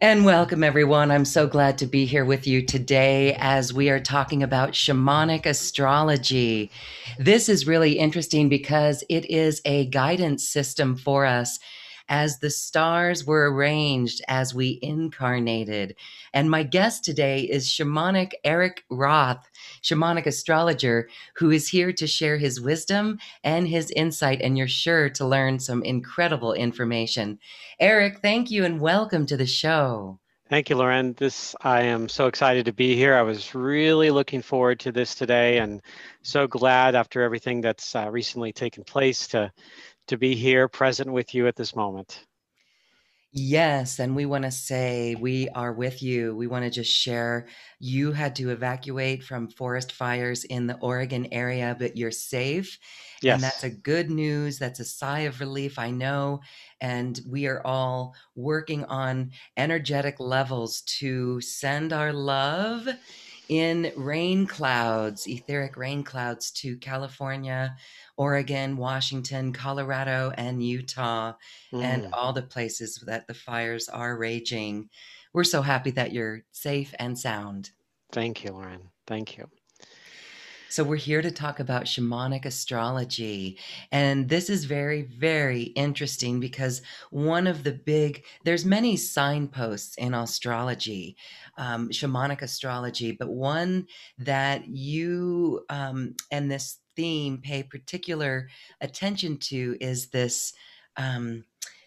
And welcome, everyone. I'm so glad to be here with you today as we are talking about shamanic astrology. This is really interesting because it is a guidance system for us as the stars were arranged as we incarnated. And my guest today is shamanic Eric Roth, shamanic astrologer, who is here to share his wisdom and his insight. And you're sure to learn some incredible information. Eric, thank you and welcome to the show. Thank you, Loren. This I am so excited to be here. I was really looking forward to this today, and so glad after everything that's uh, recently taken place to to be here present with you at this moment. Yes, and we want to say we are with you. We want to just share you had to evacuate from forest fires in the Oregon area, but you're safe. Yes. And that's a good news. That's a sigh of relief, I know. And we are all working on energetic levels to send our love in rain clouds, etheric rain clouds to California, Oregon, Washington, Colorado, and Utah, mm. and all the places that the fires are raging. We're so happy that you're safe and sound. Thank you, Lauren. Thank you. So, we're here to talk about shamanic astrology. And this is very, very interesting because one of the big, there's many signposts in astrology, um, shamanic astrology, but one that you um, and this theme pay particular attention to is this. Um,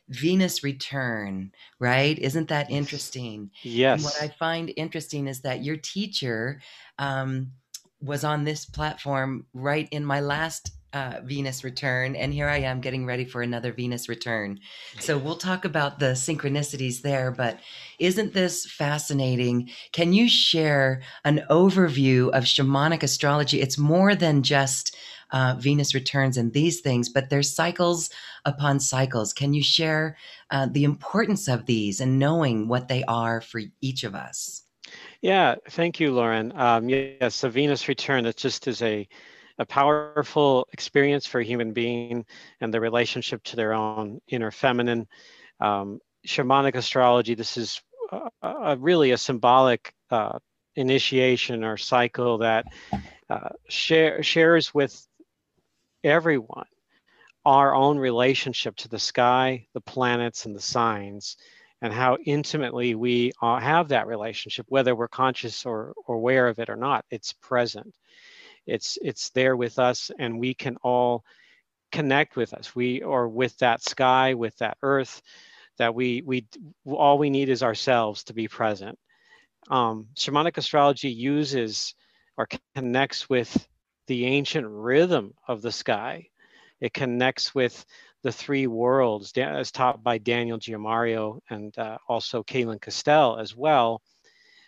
Venus return, right? Isn't that interesting? Yes. And what I find interesting is that your teacher um, was on this platform right in my last uh, Venus return, and here I am getting ready for another Venus return. So we'll talk about the synchronicities there, but isn't this fascinating? Can you share an overview of shamanic astrology? It's more than just uh, Venus returns and these things, but there's cycles upon cycles. Can you share uh, the importance of these and knowing what they are for each of us? Yeah, thank you, Lauren. Um, yes, the Venus return, it just is a, a powerful experience for a human being and the relationship to their own inner feminine. Um, shamanic astrology, this is a, a really a symbolic uh, initiation or cycle that uh, share, shares with everyone our own relationship to the sky, the planets, and the signs and how intimately we uh, have that relationship, whether we're conscious or, or aware of it or not. It's present. It's it's there with us, and we can all connect with us. We or with that sky, with that earth. That we we all we need is ourselves to be present. Um, shamanic astrology uses or connects with the ancient rhythm of the sky. It connects with the three worlds as taught by Daniel Giamario and uh, also Kaelin Castell as well,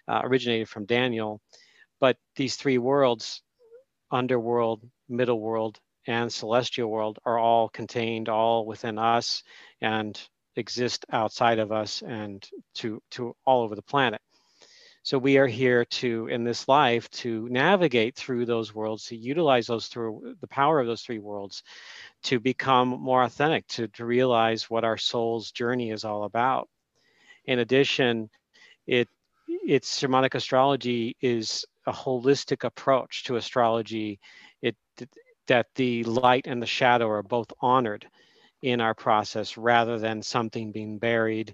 uh, originated from Daniel. But these three worlds, underworld, middle world, and celestial world, are all contained all within us and exist outside of us and to, to all over the planet. So we are here to, in this life, to navigate through those worlds, to utilize those through the power of those three worlds, to become more authentic, to, to realize what our soul's journey is all about. In addition, it it's shamanic astrology is a holistic approach to astrology. It that the light and the shadow are both honored in our process rather than something being buried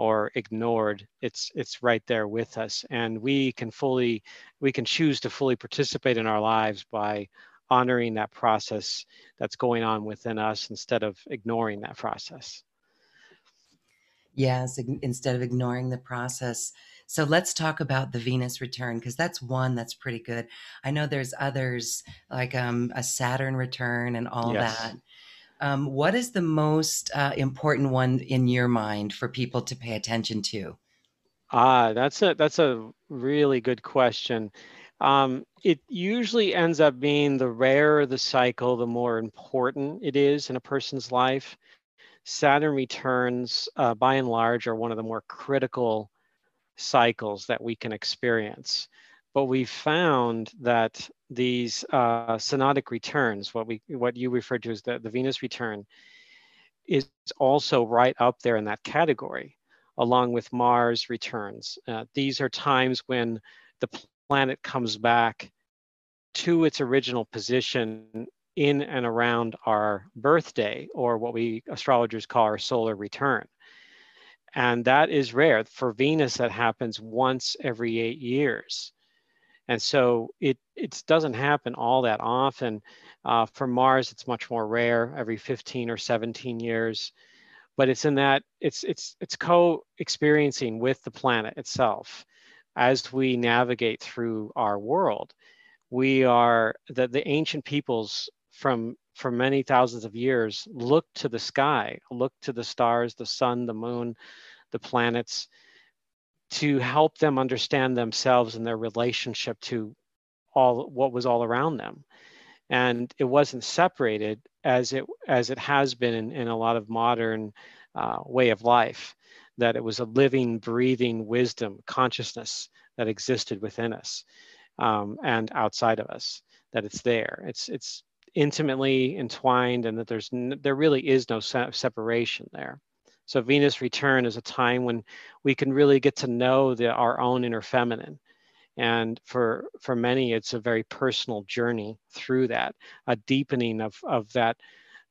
or ignored it's it's right there with us. And we can fully we can choose to fully participate in our lives by honoring that process that's going on within us instead of ignoring that process. Yes instead of ignoring the process. So let's talk about the venus return because that's one that's pretty good. I know there's others like um, a saturn return and all yes. that um, what is the most uh, important one in your mind for people to pay attention to? Ah, that's a that's a really good question. Um, it usually ends up being the rarer the cycle, the more important it is in a person's life. Saturn returns, uh, by and large, are one of the more critical cycles that we can experience. But we found that these uh, synodic returns, what we what you referred to as the, the Venus return, is also right up there in that category, along with Mars returns. Uh, these are times when the planet comes back to its original position in and around our birthday, or what we astrologers call our solar return. And that is rare. For Venus, that happens once every eight years. And so it, it doesn't happen all that often. Uh, for Mars, it's much more rare, every 15 or 17 years. But it's in that, it's, it's, it's co-experiencing with the planet itself as we navigate through our world. We are, the, the ancient peoples from for many thousands of years looked to the sky, looked to the stars, the sun, the moon, the planets, to help them understand themselves and their relationship to all what was all around them. And it wasn't separated as it as it has been in, in a lot of modern uh, way of life, that it was a living, breathing wisdom, consciousness that existed within us um, and outside of us. That it's there. It's it's intimately entwined, and that there's there really is no se- separation there. So Venus return is a time when we can really get to know the, our own inner feminine. And for, for many, it's a very personal journey through that, a deepening of, of that,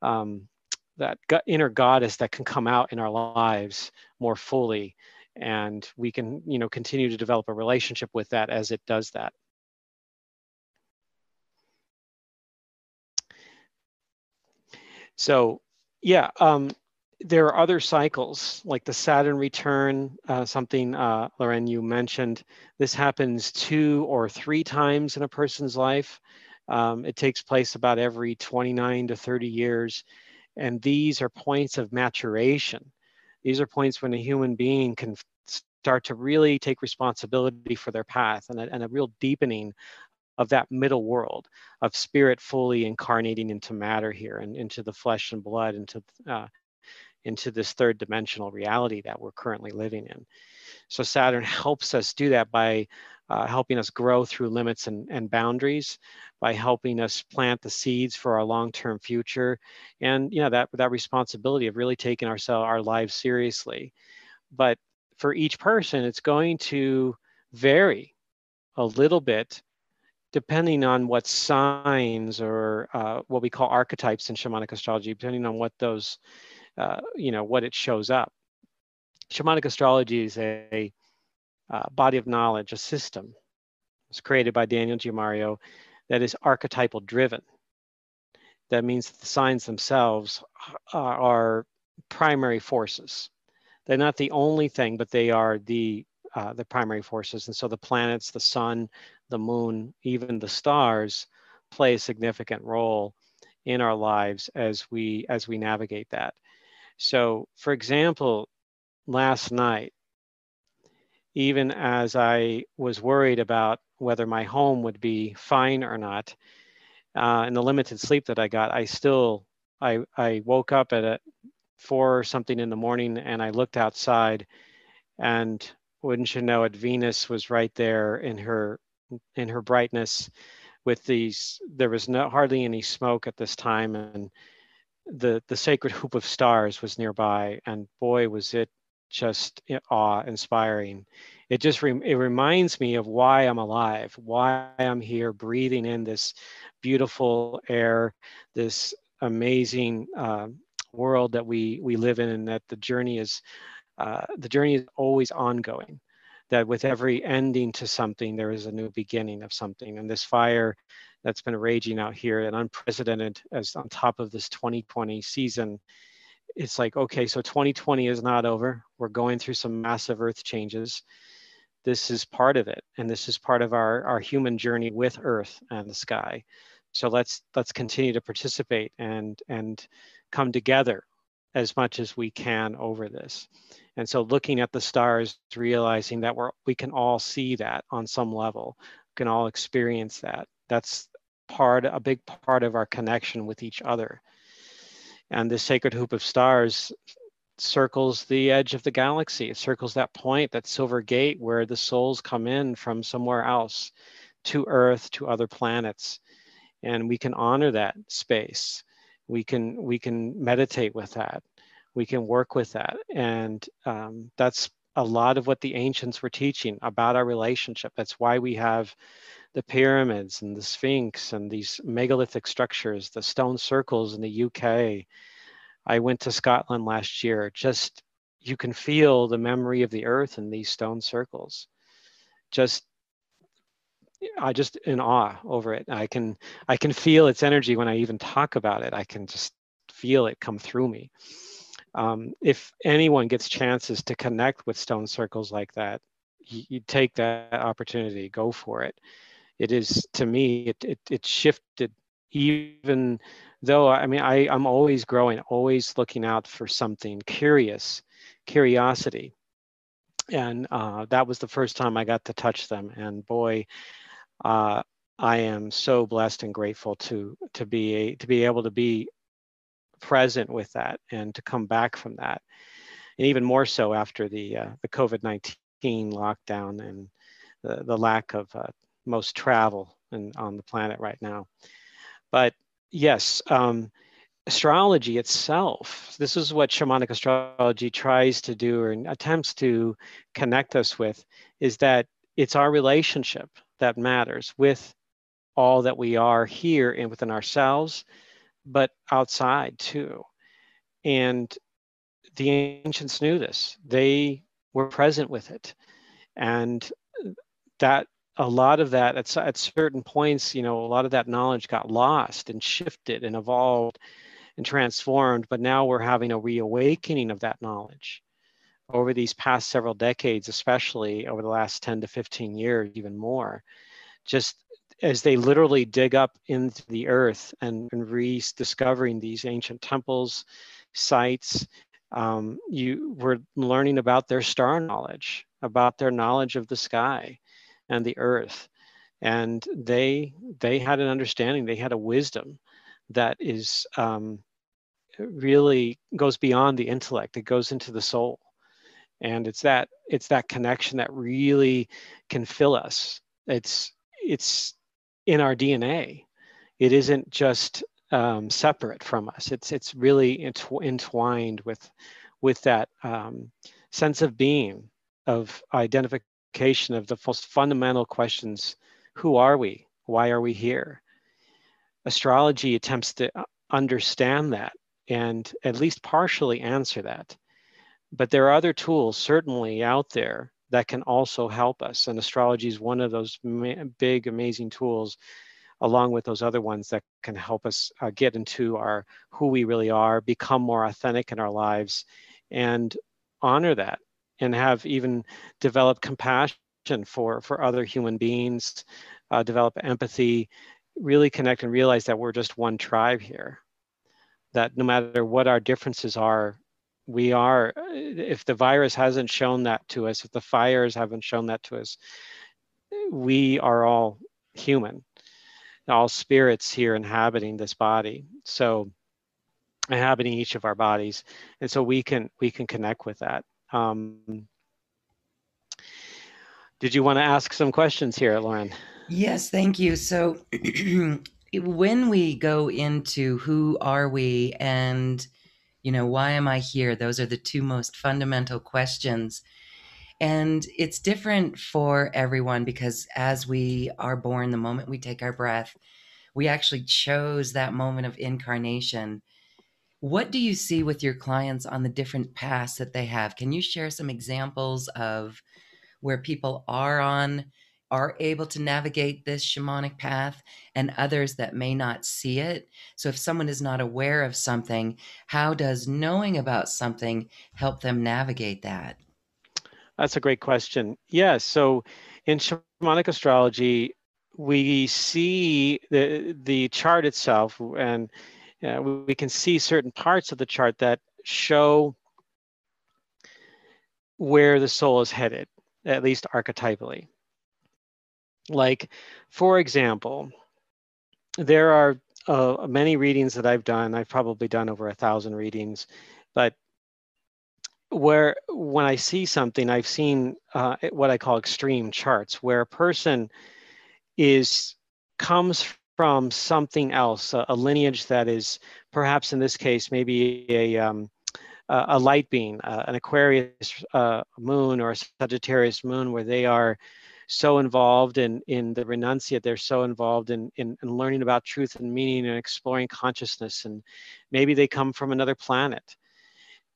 um, that inner goddess that can come out in our lives more fully. And we can, you know, continue to develop a relationship with that as it does that. So yeah, um, there are other cycles like the Saturn return, uh, something uh, Loren you mentioned. This happens two or three times in a person's life. Um, it takes place about every 29 to 30 years. And these are points of maturation. These are points when a human being can start to really take responsibility for their path and a, and a real deepening of that middle world of spirit fully incarnating into matter here and into the flesh and blood, into uh, into this third dimensional reality that we're currently living in. So Saturn helps us do that by uh, helping us grow through limits and, and boundaries, by helping us plant the seeds for our long-term future, and you know that that responsibility of really taking ourselves our lives seriously. But for each person, it's going to vary a little bit depending on what signs or uh, what we call archetypes in shamanic astrology, depending on what those uh, you know, what it shows up. Shamanic astrology is a, a body of knowledge, a system. It's created by Daniel Giamario that is archetypal driven. That means that the signs themselves uh, are primary forces. They're not the only thing, but they are the uh, the primary forces. And so the planets, the sun, the moon, even the stars play a significant role in our lives as we as we navigate that. So, for example, last night, even as I was worried about whether my home would be fine or not, uh, in the limited sleep that I got, I still I I woke up at a four or something in the morning and I looked outside, and wouldn't you know it, Venus was right there in her in her brightness, with these. There was no hardly any smoke at this time, and the the sacred hoop of stars was nearby, and boy, was it just awe-inspiring. It just re- it reminds me of why I'm alive, why I'm here, breathing in this beautiful air, this amazing uh, world that we we live in, and that the journey is uh, the journey is always ongoing. That with every ending to something, there is a new beginning of something, and this fire that's been raging out here and unprecedented as on top of this 2020 season. It's like, okay, so 2020 is not over. We're going through some massive earth changes. This is part of it. And this is part of our, our human journey with earth and the sky. So let's let's continue to participate and and come together as much as we can over this. And so looking at the stars, realizing that we're we can all see that on some level can all experience that. That's part, a big part of our connection with each other. And the sacred hoop of stars circles the edge of the galaxy. It circles that point, that silver gate where the souls come in from somewhere else to Earth, to other planets. And we can honor that space. We can we can meditate with that. We can work with that. And um, that's a lot of what the ancients were teaching about our relationship. That's why we have the pyramids and the Sphinx and these megalithic structures, the stone circles in the UK. I went to Scotland last year. Just you can feel the memory of the earth in these stone circles. Just I just in awe over it. I can I can feel its energy when I even talk about it. I can just feel it come through me. Um, if anyone gets chances to connect with stone circles like that, you, you take that opportunity, go for it it is to me it, it, it shifted. Even though i mean I, i'm always growing always looking out for something curious curiosity. And uh, that was the first time i got to touch them. And boy uh, i am so blessed and grateful to to be a, to be able to be present with that and to come back from that. And even more so after the uh, the covid-19 lockdown and the, the lack of uh, most travel in, on the planet right now. But yes, um, astrology itself, this is what shamanic astrology tries to do or attempts to connect us with, is that it's our relationship that matters with all that we are here and within ourselves, but outside too. And the ancients knew this. They were present with it. And that a lot of that at, at certain points, you know, a lot of that knowledge got lost and shifted and evolved and transformed. But now we're having a reawakening of that knowledge over these past several decades, especially over the last 10 to 15 years, even more. Just as they literally dig up into the earth and, and rediscovering these ancient temples, sites, um, you were learning about their star knowledge, about their knowledge of the sky and the earth. And they they had an understanding they had a wisdom that is um, really goes beyond the intellect it goes into the soul. And it's that it's that connection that really can fill us. It's it's in our dna it isn't just um, separate from us. It's it's really entw- entwined with with that um, sense of being of identification of the most fundamental questions who are we? Why are we here? Astrology attempts to understand that and at least partially answer that. But there are other tools certainly out there that can also help us. And astrology is one of those big, amazing tools, along with those other ones that can help us uh, get into our who we really are, become more authentic in our lives, and honor that and have even developed compassion for for other human beings, uh, develop empathy, really connect and realize that we're just one tribe here. That no matter what our differences are, we are. If the virus hasn't shown that to us, if the fires haven't shown that to us, we are all human, all spirits here inhabiting this body. So inhabiting each of our bodies, and so we can we can connect with that. Um, did you want to ask some questions here, Lauren? Yes, thank you. So, when we go into who are we and, you know, why am I here? Those are the two most fundamental questions. And it's different for everyone because as we are born, the moment we take our breath, we actually chose that moment of incarnation what do you see with your clients on the different paths that they have? Can you share some examples of where people are on, are able to navigate this shamanic path, and others that may not see it? So, if someone is not aware of something, how does knowing about something help them navigate that? That's a great question. Yeah. So, in shamanic astrology, we see the the chart itself and uh, we can see certain parts of the chart that show where the soul is headed, at least archetypally. Like, for example, there are uh, many readings that I've done. I've probably done over a thousand readings, but where when I see something, I've seen uh, what I call extreme charts, where a person is comes from something else, a, a lineage that is perhaps in this case maybe a um, a light being, uh, an Aquarius uh, moon or a Sagittarius moon, where they are so involved in in the renunciate. They're so involved in, in, in learning about truth and meaning and exploring consciousness. And maybe they come from another planet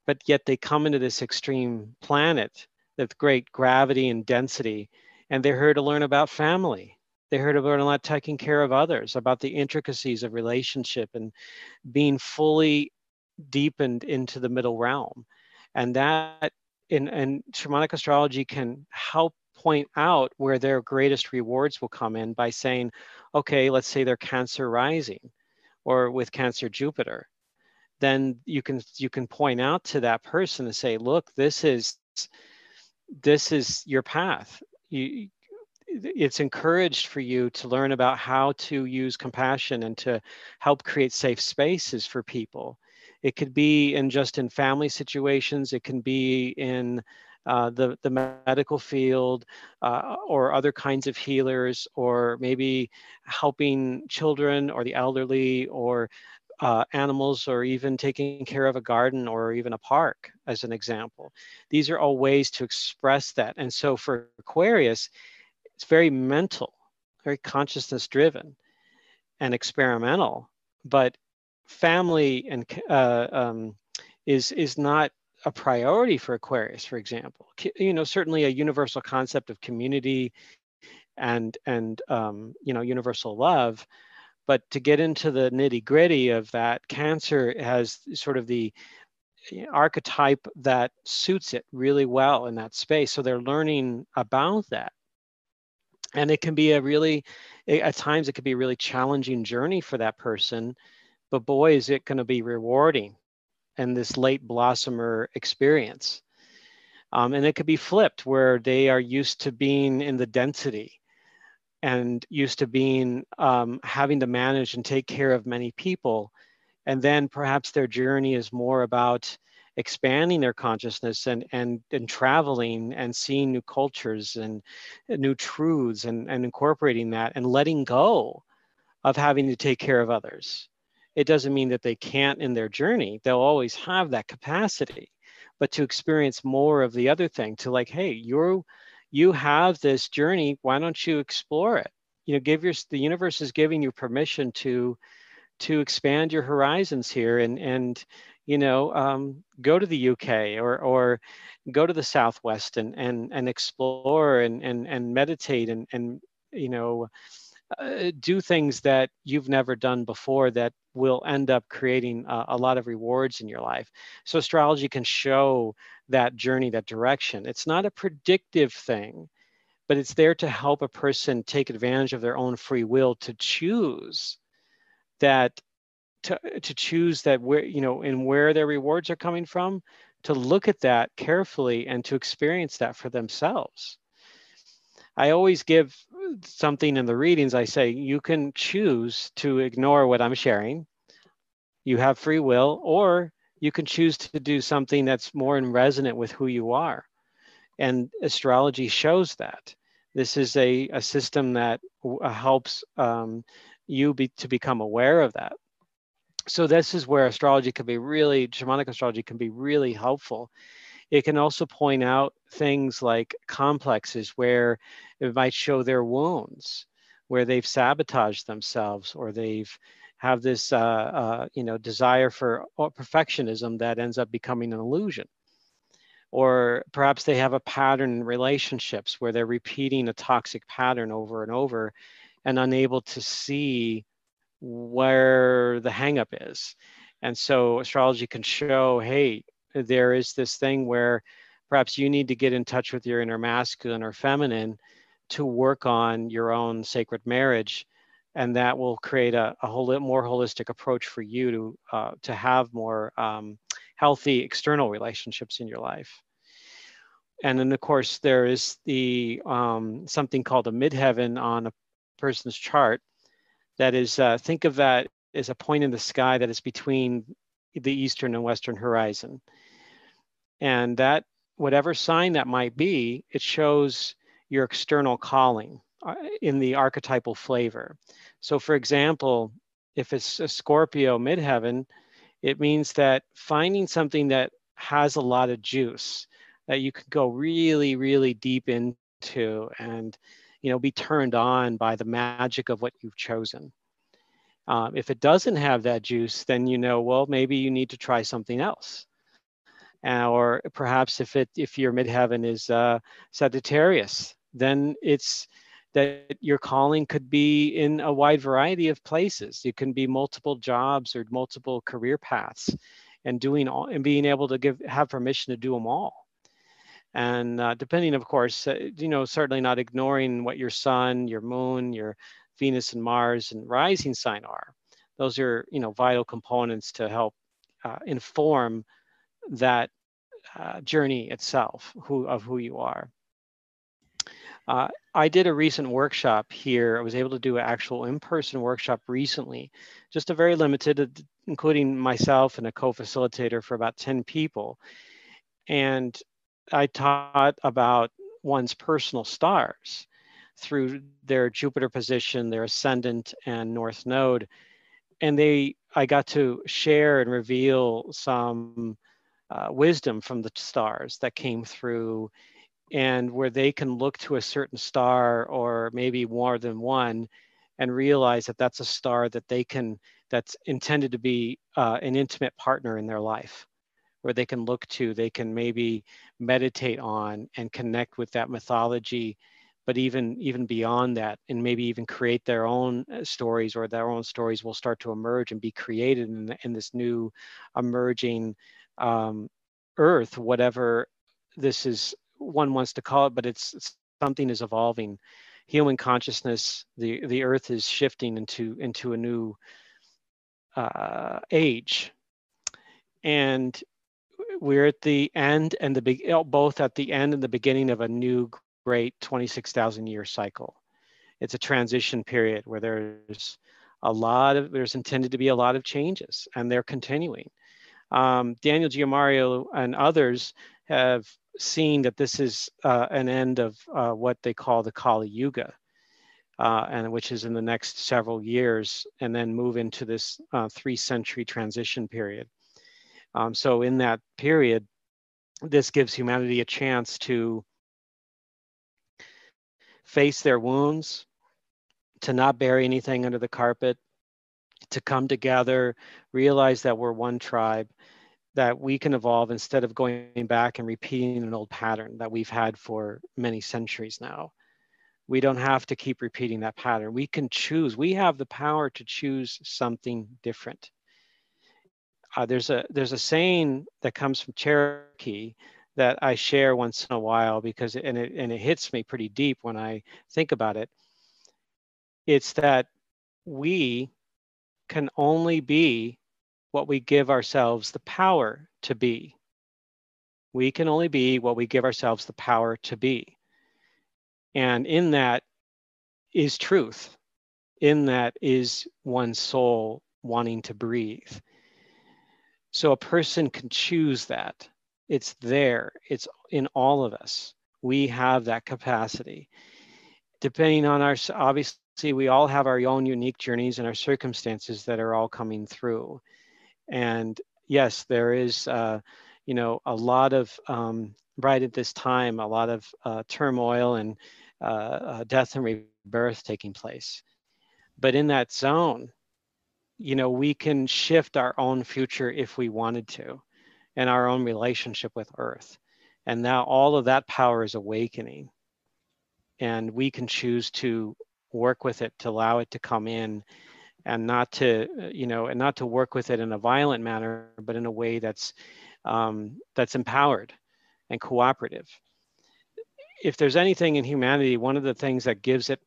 but yet they come into this extreme planet with great gravity and density and they're here to learn about family they're about a lot taking care of others about the intricacies of relationship and being fully deepened into the middle realm and that in and shamanic astrology can help point out where their greatest rewards will come in by saying, okay, let's say they're Cancer rising or with Cancer Jupiter. Then you can you can point out to that person and say, look, this is this is your path. You, it's encouraged for you to learn about how to use compassion and to help create safe spaces for people. It could be in just in family situations. It can be in uh, the, the medical field uh, or other kinds of healers, or maybe helping children or the elderly or uh, animals, or even taking care of a garden or even a park, as an example. These are all ways to express that. And so for Aquarius, it's very mental, very consciousness driven and experimental, but family and uh, um, is is not a priority for Aquarius, for example. You know, certainly a universal concept of community and and um, you know universal love, but to get into the nitty gritty of that, Cancer has sort of the archetype that suits it really well in that space. So they're learning about that. And it can be a really, at times, it could be a really challenging journey for that person. But boy, is it going to be rewarding and this late blossomer experience. Um, and it could be flipped where they are used to being in the density and used to being um, having to manage and take care of many people. And then perhaps their journey is more about expanding their consciousness and, and, and traveling and seeing new cultures and new truths and, and incorporating that and letting go of having to take care of others it doesn't mean that they can't in their journey. They'll always have that capacity, but to experience more of the other thing, to like, hey, you're you have this journey. Why don't you explore it? You know, give your the universe is giving you permission to to expand your horizons here and and you know um, go to the UK or or go to the Southwest and and and explore and and and meditate and and you know uh, do things that you've never done before that will end up creating a, a lot of rewards in your life. So astrology can show that journey, that direction. It's not a predictive thing, but it's there to help a person take advantage of their own free will to choose that to, to choose that where you know and where their rewards are coming from to look at that carefully and to experience that for themselves I always give something in the readings. I say, you can choose to ignore what I'm sharing. You have free will, or you can choose to do something that's more in resonant with who you are. And astrology shows that. This is a, a system that helps um, you be, to become aware of that. So this is where astrology can be really, shamanic astrology can be really helpful. It can also point out things like complexes where it might show their wounds, where they've sabotaged themselves or they've have this uh, uh, you know desire for uh, perfectionism that ends up becoming an illusion. Or perhaps they have a pattern in relationships where they're repeating a toxic pattern over and over and unable to see where the hangup is. And so astrology can show hey there is this thing where perhaps you need to get in touch with your inner masculine or feminine to work on your own sacred marriage. And that will create a, a whole more holistic approach for you to uh, to have more um, healthy external relationships in your life. And then of course there is the um, something called a midheaven on a person's chart that is uh, think of that as a point in the sky that is between the eastern and western horizon. And that whatever sign that might be it shows your external calling uh, in the archetypal flavor. So for example if it's a scorpio midheaven it means that finding something that has a lot of juice that you can go really, really deep into and you know be turned on by the magic of what you've chosen. Um, if it doesn't have that juice, then you know, well, maybe you need to try something else. Uh, or perhaps if it if your midheaven is uh, Sagittarius, then it's that your calling could be in a wide variety of places. It can be multiple jobs or multiple career paths, and doing all and being able to give have permission to do them all and uh, depending of course uh, you know certainly not ignoring what your sun your moon your venus and mars and rising sign are those are you know vital components to help uh, inform that uh, journey itself who of who you are uh, I did a recent workshop here. I was able to do an actual in-person workshop recently, just a very limited, uh, including myself and a co-facilitator for about 10 people. And I taught about one's personal stars through their Jupiter position, their ascendant and north node. And they, I got to share and reveal some uh, wisdom from the stars that came through and where they can look to a certain star or maybe more than one and realize that that's a star that they can, that's intended to be uh, an intimate partner in their life where they can look to, they can maybe meditate on and connect with that mythology, but even even beyond that, and maybe even create their own uh, stories or their own stories will start to emerge and be created in, in this new emerging um, earth, whatever this is one wants to call it, but it's, it's something is evolving. Human consciousness, the the earth is shifting into into a new uh, age, and we're at the end and the big both at the end and the beginning of a new great 26,000 year cycle. It's a transition period where there's a lot of there's intended to be a lot of changes and they're continuing. Um, Daniel Giamario and others have seen that this is uh, an end of uh, what they call the Kali Yuga, uh, and which is in the next several years, and then move into this uh, three century transition period. Um, so in that period, this gives humanity a chance to face their wounds, to not bury anything under the carpet, to come together, realize that we're one tribe, that we can evolve instead of going back and repeating an old pattern that we've had for many centuries now. We don't have to keep repeating that pattern. We can choose. We have the power to choose something different uh, there's a there's a saying that comes from Cherokee that I share once in a while because and it and it hits me pretty deep when I think about it. It's that we can only be what we give ourselves the power to be. We can only be what we give ourselves the power to be. And in that is truth. In that is one soul wanting to breathe. So a person can choose that. It's there, it's in all of us. We have that capacity. Depending on our, obviously, we all have our own unique journeys and our circumstances that are all coming through. And yes, there is, uh, you know, a lot of, um, right at this time, a lot of uh, turmoil and uh, uh death and rebirth taking place. But in that zone, you know, we can shift our own future if we wanted to and our own relationship with Earth. And now all of that power is awakening. And we can choose to work with it, to allow it to come in and not to, you know, and not to work with it in a violent manner, but in a way that's um, that's empowered and cooperative. If there's anything in humanity, one of the things that gives it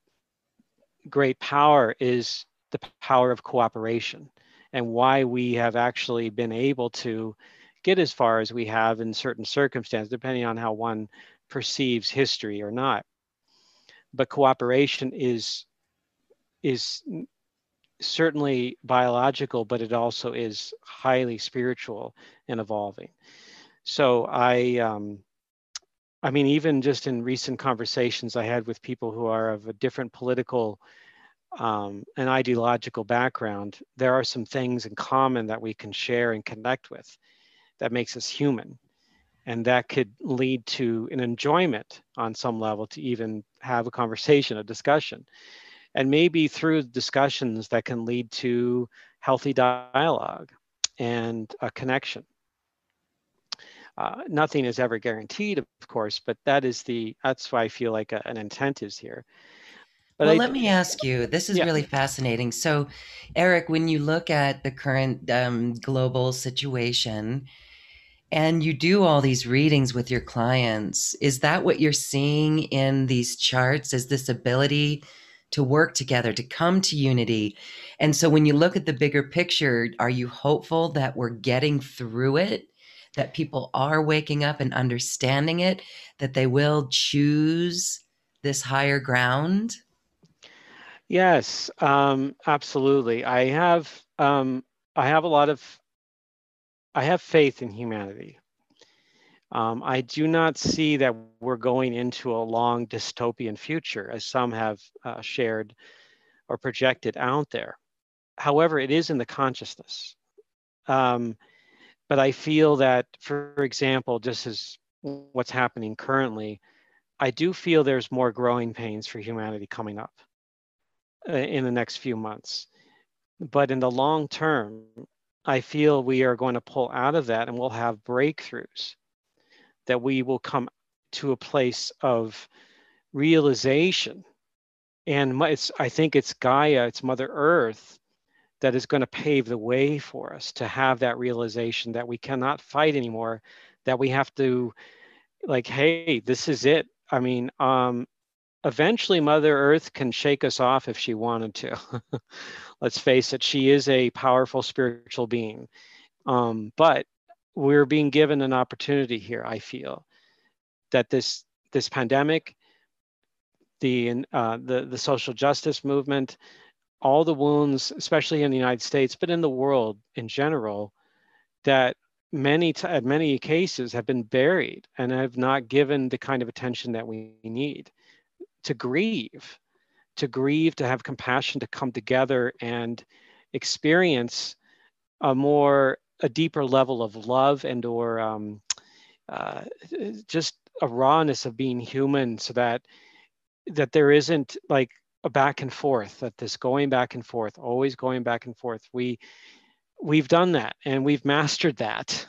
great power is the power of cooperation and why we have actually been able to get as far as we have in certain circumstances, depending on how one perceives history or not. But cooperation is is certainly biological, but it also is highly spiritual and evolving. So I, um, I mean, even just in recent conversations I had with people who are of a different political um, and ideological background, there are some things in common that we can share and connect with that makes us human. And that could lead to an enjoyment on some level to even have a conversation, a discussion and maybe through discussions that can lead to healthy dialogue and a connection. Uh, nothing is ever guaranteed, of course, but that is the that's why I feel like a, an intent is here. But well, I, let me ask you. This is yeah. really fascinating. So, Eric, when you look at the current um, global situation, and you do all these readings with your clients, is that what you're seeing in these charts? Is this ability to work together, to come to unity. And so when you look at the bigger picture, are you hopeful that we're getting through it? That people are waking up and understanding it, that they will choose this higher ground? Yes, um, absolutely. I have um, I have a lot of I have faith in humanity. Um, I do not see that we're going into a long dystopian future, as some have uh, shared or projected out there. However, it is in the consciousness. Um, but I feel that, for example, just as what's happening currently, I do feel there's more growing pains for humanity coming up in the next few months. But in the long term, I feel we are going to pull out of that and we'll have breakthroughs that we will come to a place of realization. And it's, I think it's Gaia, it's Mother Earth that is going to pave the way for us to have that realization that we cannot fight anymore, that we have to, like, hey, this is it. I mean, um, eventually Mother Earth can shake us off if she wanted to. Let's face it, she is a powerful spiritual being. Um, but we're being given an opportunity here i feel that this this pandemic the uh, the the social justice movement all the wounds especially in the united states but in the world in general that many t- many cases have been buried and have not given the kind of attention that we need to grieve to grieve to have compassion to come together and experience a more a deeper level of love and or um, uh, just a rawness of being human so that that there isn't like a back and forth that this going back and forth always going back and forth. We we've done that and we've mastered that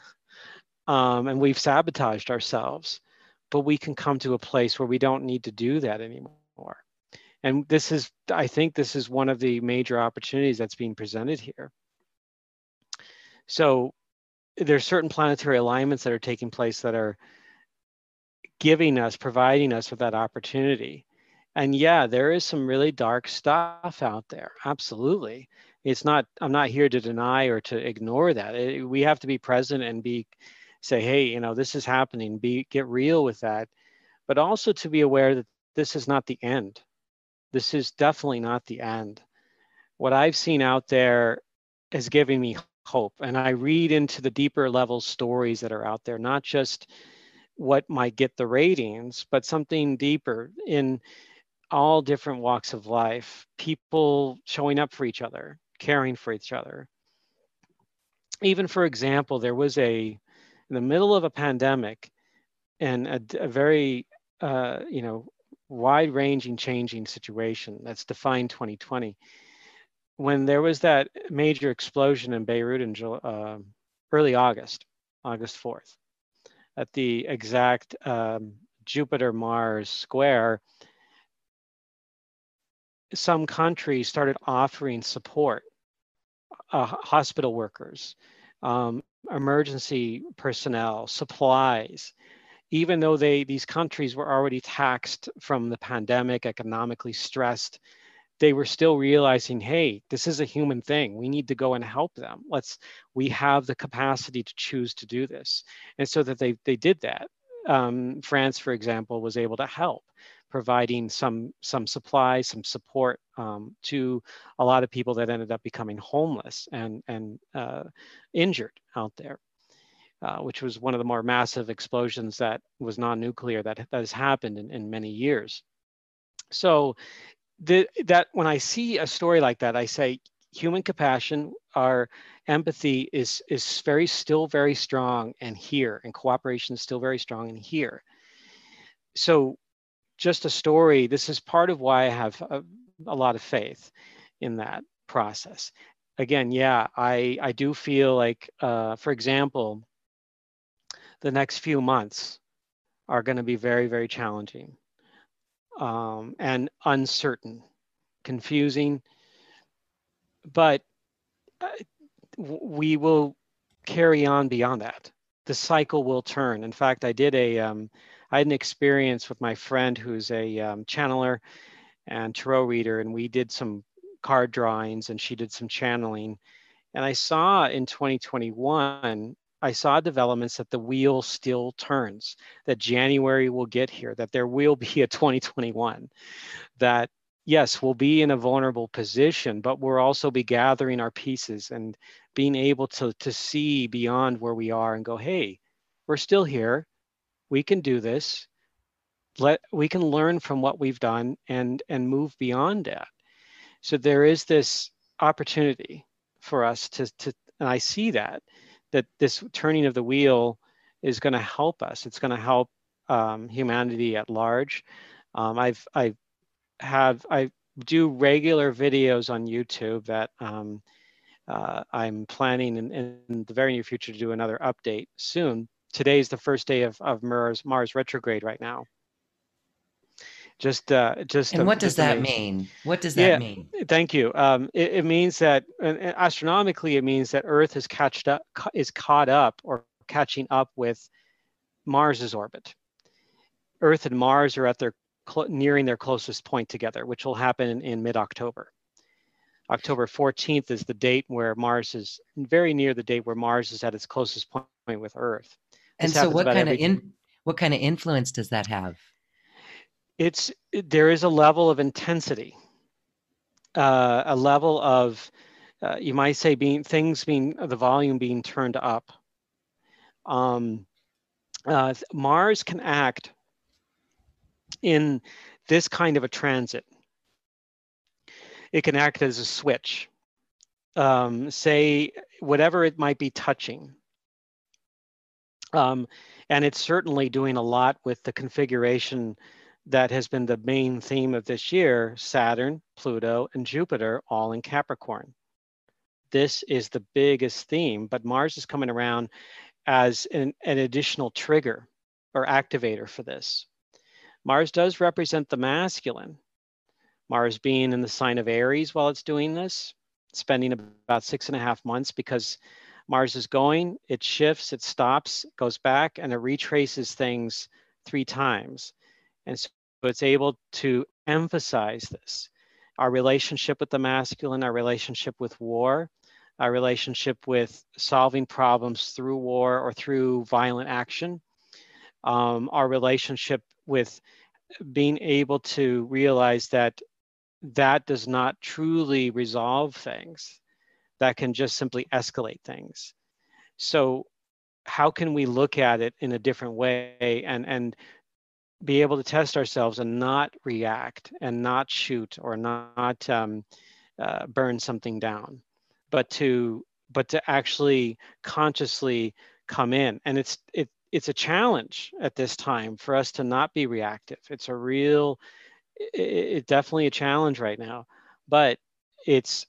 um, and we've sabotaged ourselves but we can come to a place where we don't need to do that anymore and this is i think this is one of the major opportunities that's being presented here so there's certain planetary alignments that are taking place that are giving us, providing us with that opportunity. And yeah, there is some really dark stuff out there. Absolutely. It's not, I'm not here to deny or to ignore that. It, we have to be present and be, say, hey, you know, this is happening, be, get real with that. But also to be aware that this is not the end. This is definitely not the end. What I've seen out there is giving me hope. And I read into the deeper level stories that are out there, not just what might get the ratings, but something deeper in all different walks of life, people showing up for each other, caring for each other. Even for example, there was a, in the middle of a pandemic and a, a very, uh, you know, wide ranging changing situation that's defined 2020 when there was that major explosion in Beirut in uh, early August, August 4th, at the exact um, Jupiter Mars square, some countries started offering support, uh, hospital workers, um, emergency personnel, supplies, even though they these countries were already taxed from the pandemic, economically stressed, they were still realizing, hey, this is a human thing. We need to go and help them. Let's, we have the capacity to choose to do this. And so that they, they did that. um, France, for example, was able to help providing some some supplies, some support um, to a lot of people that ended up becoming homeless and and uh, injured out there, uh, which was one of the more massive explosions that was non-nuclear that that has happened in, in many years. So, the, that when I see a story like that, I say human compassion, our empathy is is very still very strong and here, and cooperation is still very strong and here. So just a story. This is part of why I have a, a lot of faith in that process. Again, yeah, I, I do feel like, uh, for example, the next few months are going to be very, very challenging um, and uncertain, confusing, but uh, we will carry on beyond that. The cycle will turn. In fact, I did a, um, I had an experience with my friend who's a um, channeler and tarot reader, and we did some card drawings and she did some channeling. And I saw in 2021, I saw developments that the wheel still turns, that January will get here, that there will be a 2021, that yes, we'll be in a vulnerable position, but we'll also be gathering our pieces and being able to, to see beyond where we are and go, hey, we're still here we can do this. Let we can learn from what we've done and and move beyond that. So there is this opportunity for us to to and i see that that this turning of the wheel is going to help us. It's going to help um, humanity at large. Um, i've i have i do regular videos on youtube that um, uh, i'm planning in, in the very near future to do another update soon today is the first day of, of Mars, Mars retrograde right now. Just, uh, just. And what does that amazing. mean? What does that yeah, mean? Thank you. Um, it, it, means that astronomically, it means that Earth is catched up, is caught up, or catching up with Mars's orbit. Earth and Mars are at their nearing their closest point together, which will happen in, in mid-October. October 14th is the date where Mars is very near the date where Mars is at its closest point with Earth. And so, what kind of in what kind of influence does that have? It's there is a level of intensity, uh, a level of uh, you might say being things being the volume being turned up. Um, uh, Mars can act in this kind of a transit. It can act as a switch. Um, say whatever it might be touching um, and it's certainly doing a lot with the configuration that has been the main theme of this year Saturn, Pluto, and Jupiter all in Capricorn. This is the biggest theme, but Mars is coming around as an, an additional trigger or activator for this. Mars does represent the masculine. Mars being in the sign of Aries while it's doing this, spending about six and a half months because Mars is going, it shifts, it stops, goes back, and it retraces things three times. And so it's able to emphasize this our relationship with the masculine, our relationship with war, our relationship with solving problems through war or through violent action, um, our relationship with being able to realize that that does not truly resolve things that can just simply escalate things. So how can we look at it in a different way and and be able to test ourselves and not react and not shoot or not um, uh, burn something down, but to but to actually consciously come in. And it's it it's a challenge at this time for us to not be reactive. It's a real, it, it definitely a challenge right now, but it's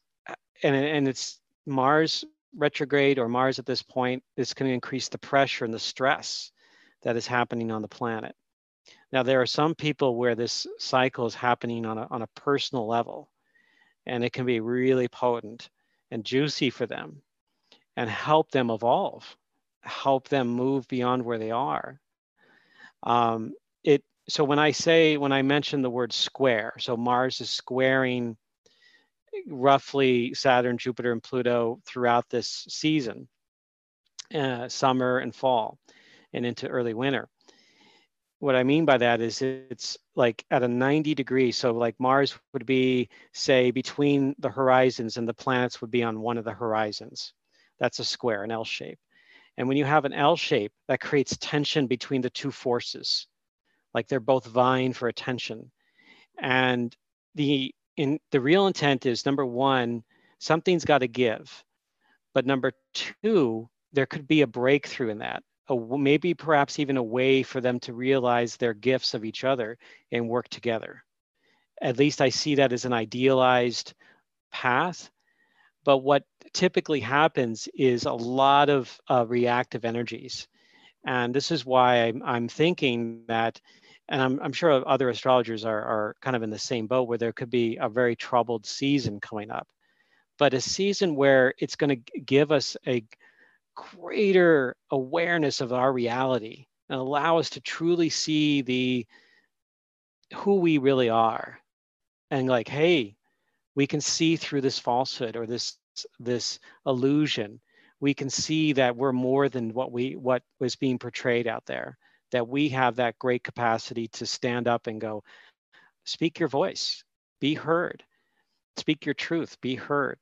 and and it's Mars retrograde or Mars at this point is going to increase the pressure and the stress that is happening on the planet. Now, there are some people where this cycle is happening on a, on a personal level, and it can be really potent and juicy for them and help them evolve, help them move beyond where they are. Um, it so when I say when I mention the word square, so Mars is squaring roughly Saturn, Jupiter, and Pluto throughout this season, uh, summer and fall, and into early winter. what I mean by that is it's like at a 90 degree. So like Mars would be, say, between the horizons and the planets would be on one of the horizons. That's a square, an L shape. And when you have an L shape, that creates tension between the two forces. Like they're both vying for attention. And the in the real intent is number one, something's got to give. But number two, there could be a breakthrough in that a, maybe perhaps even a way for them to realize their gifts of each other and work together. At least I see that as an idealized path. But what typically happens is a lot of uh, reactive energies. And this is why I'm, I'm thinking that, and I'm, I'm sure other astrologers are, are kind of in the same boat where there could be a very troubled season coming up, but a season where it's going to give us a, greater awareness of our reality and allow us to truly see the who we really are. And like hey we can see through this falsehood or this this illusion. We can see that we're more than what we what was being portrayed out there that we have that great capacity to stand up and go speak your voice. Be heard. Speak your truth. Be heard.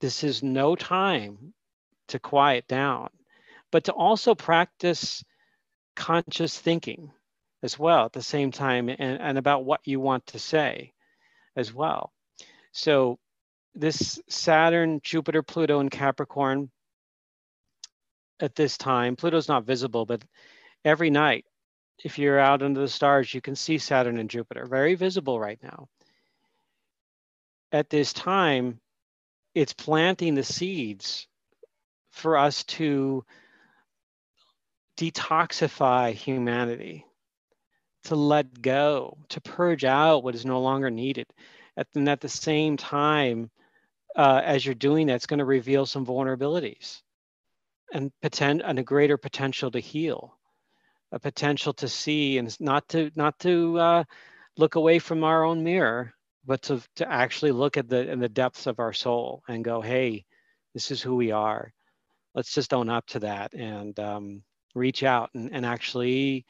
This is no time to quiet down, but to also practice conscious thinking as well at the same time and, and about what you want to say as well. So this Saturn, Jupiter, Pluto, and Capricorn at this time, Pluto's not visible, but every night, if you're out under the stars, you can see Saturn and Jupiter, very visible right now. At this time, it's planting the seeds for us to detoxify humanity, to let go, to purge out what is no longer needed. And at the same time, uh, as you're doing that, it's going to reveal some vulnerabilities and, potent- and a greater potential to heal, a potential to see and not to not to uh, look away from our own mirror, but to, to actually look at the in the depths of our soul and go, hey, this is who we are let's just own up to that and um, reach out and, and actually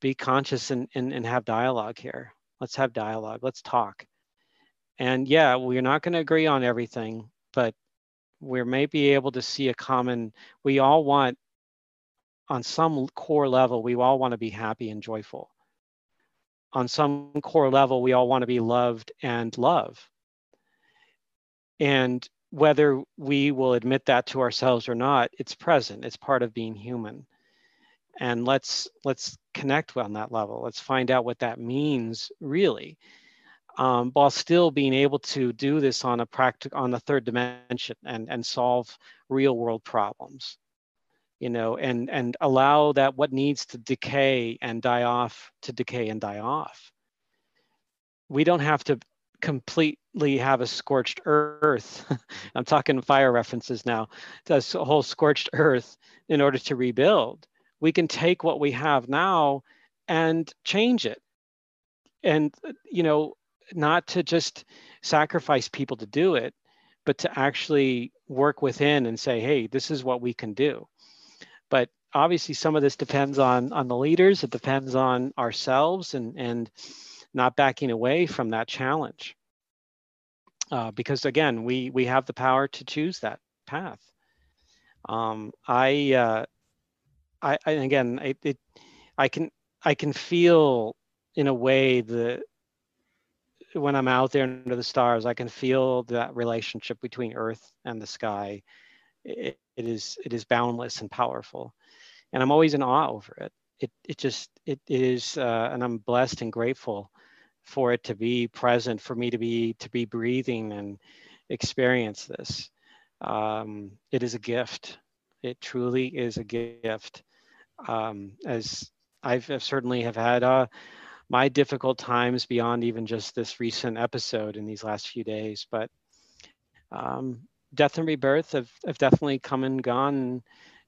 be conscious and, and, and have dialogue here. Let's have dialogue. Let's talk. And yeah, we're not going to agree on everything, but we may be able to see a common, we all want, on some core level, we all want to be happy and joyful. On some core level, we all want to be loved and love. And whether we will admit that to ourselves or not, it's present. It's part of being human. And let's let's connect on that level. Let's find out what that means really, um, while still being able to do this on a practical on the third dimension and and solve real world problems. You know, and and allow that what needs to decay and die off to decay and die off. We don't have to completely have a scorched earth. I'm talking fire references now. This whole scorched earth in order to rebuild. We can take what we have now and change it. And, you know, not to just sacrifice people to do it, but to actually work within and say, hey, this is what we can do. But obviously some of this depends on on the leaders, it depends on ourselves and and not backing away from that challenge. Uh, because again, we we have the power to choose that path. Um, I, uh, I, I again, it, it, I can I can feel in a way the when I'm out there under the stars, I can feel that relationship between Earth and the sky. It is it is boundless and powerful, and I'm always in awe over it. It it just it is, uh, and I'm blessed and grateful for it to be present, for me to be to be breathing and experience this. Um, it is a gift. It truly is a gift. Um, as I've, I've, certainly have had uh, my difficult times beyond even just this recent episode in these last few days, but um, death and rebirth have, have definitely come and gone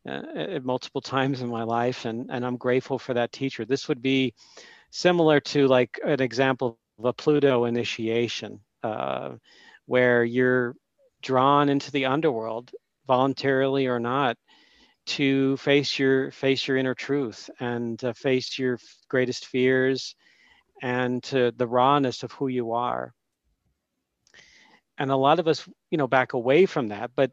uh, multiple times in my life, and, and I'm grateful for that teacher. This would be similar to like an example of a Pluto initiation, uh, where you're drawn into the underworld voluntarily or not, to face your face your inner truth and uh, face your greatest fears and to the rawness of who you are and a lot of us you know back away from that. But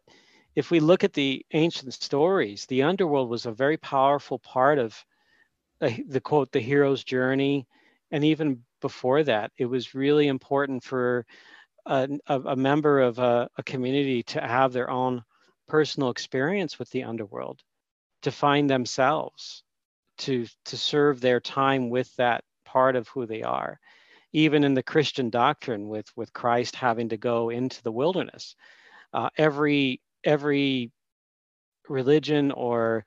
if we look at the ancient stories the underworld was a very powerful part of uh, the quote the hero's journey. And even before that it was really important for a, a member of a, a community to have their own personal experience with the underworld to find themselves to to serve their time with that part of who they are even in the christian doctrine with with christ having to go into the wilderness. Uh, every every religion or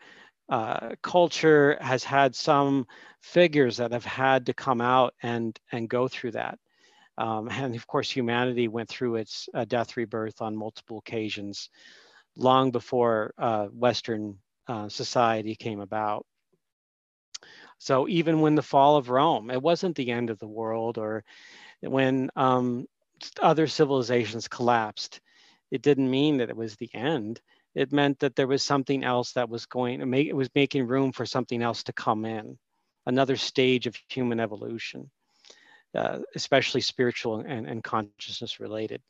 uh, culture has had some figures that have had to come out and and go through that. Um, and of course humanity went through its uh, death rebirth on multiple occasions long before uh, western uh, society came about so even when the fall of rome it wasn't the end of the world or when um, other civilizations collapsed it didn't mean that it was the end. It meant that there was something else that was going to make it was making room for something else to come in another stage of human evolution uh, especially spiritual and, and consciousness related.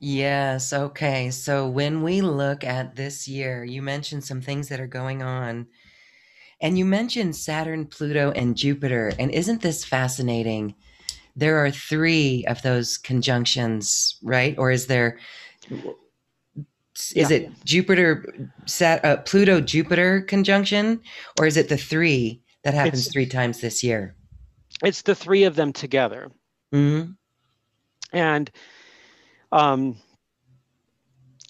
Yes okay. So when we look at this year you mentioned some things that are going on and you mentioned saturn pluto and jupiter and isn't this fascinating there are three of those conjunctions right or is there is yeah. it Jupiter, Sat, uh, Pluto, Jupiter conjunction, or is it the three that happens it's, three times this year? It's the three of them together. Mm-hmm. And um,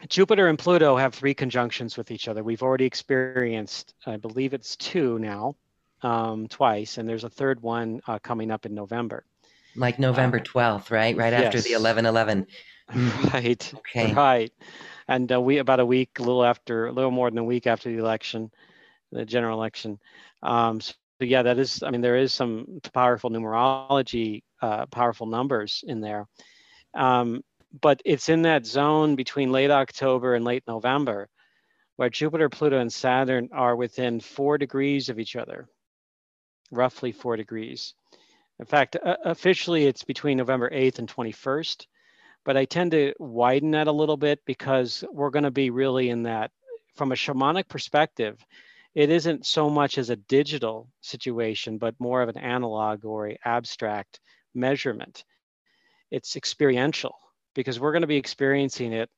Jupiter and Pluto have three conjunctions with each other. We've already experienced, I believe it's two now, um, twice, and there's a third one uh, coming up in November. Like November 12th, uh, right? Right yes. after the 11 11. Right. Okay. Right. And uh, we about a week, a little after, a little more than a week after the election, the general election. Um, so yeah, that is. I mean, there is some powerful numerology, uh, powerful numbers in there. Um, but it's in that zone between late October and late November, where Jupiter, Pluto, and Saturn are within four degrees of each other, roughly four degrees. In fact, uh, officially it's between November 8th and 21st but I tend to widen that a little bit because we're going to be really in that from a shamanic perspective. It isn't so much as a digital situation, but more of an analog or a abstract measurement. It's experiential because we're going to be experiencing it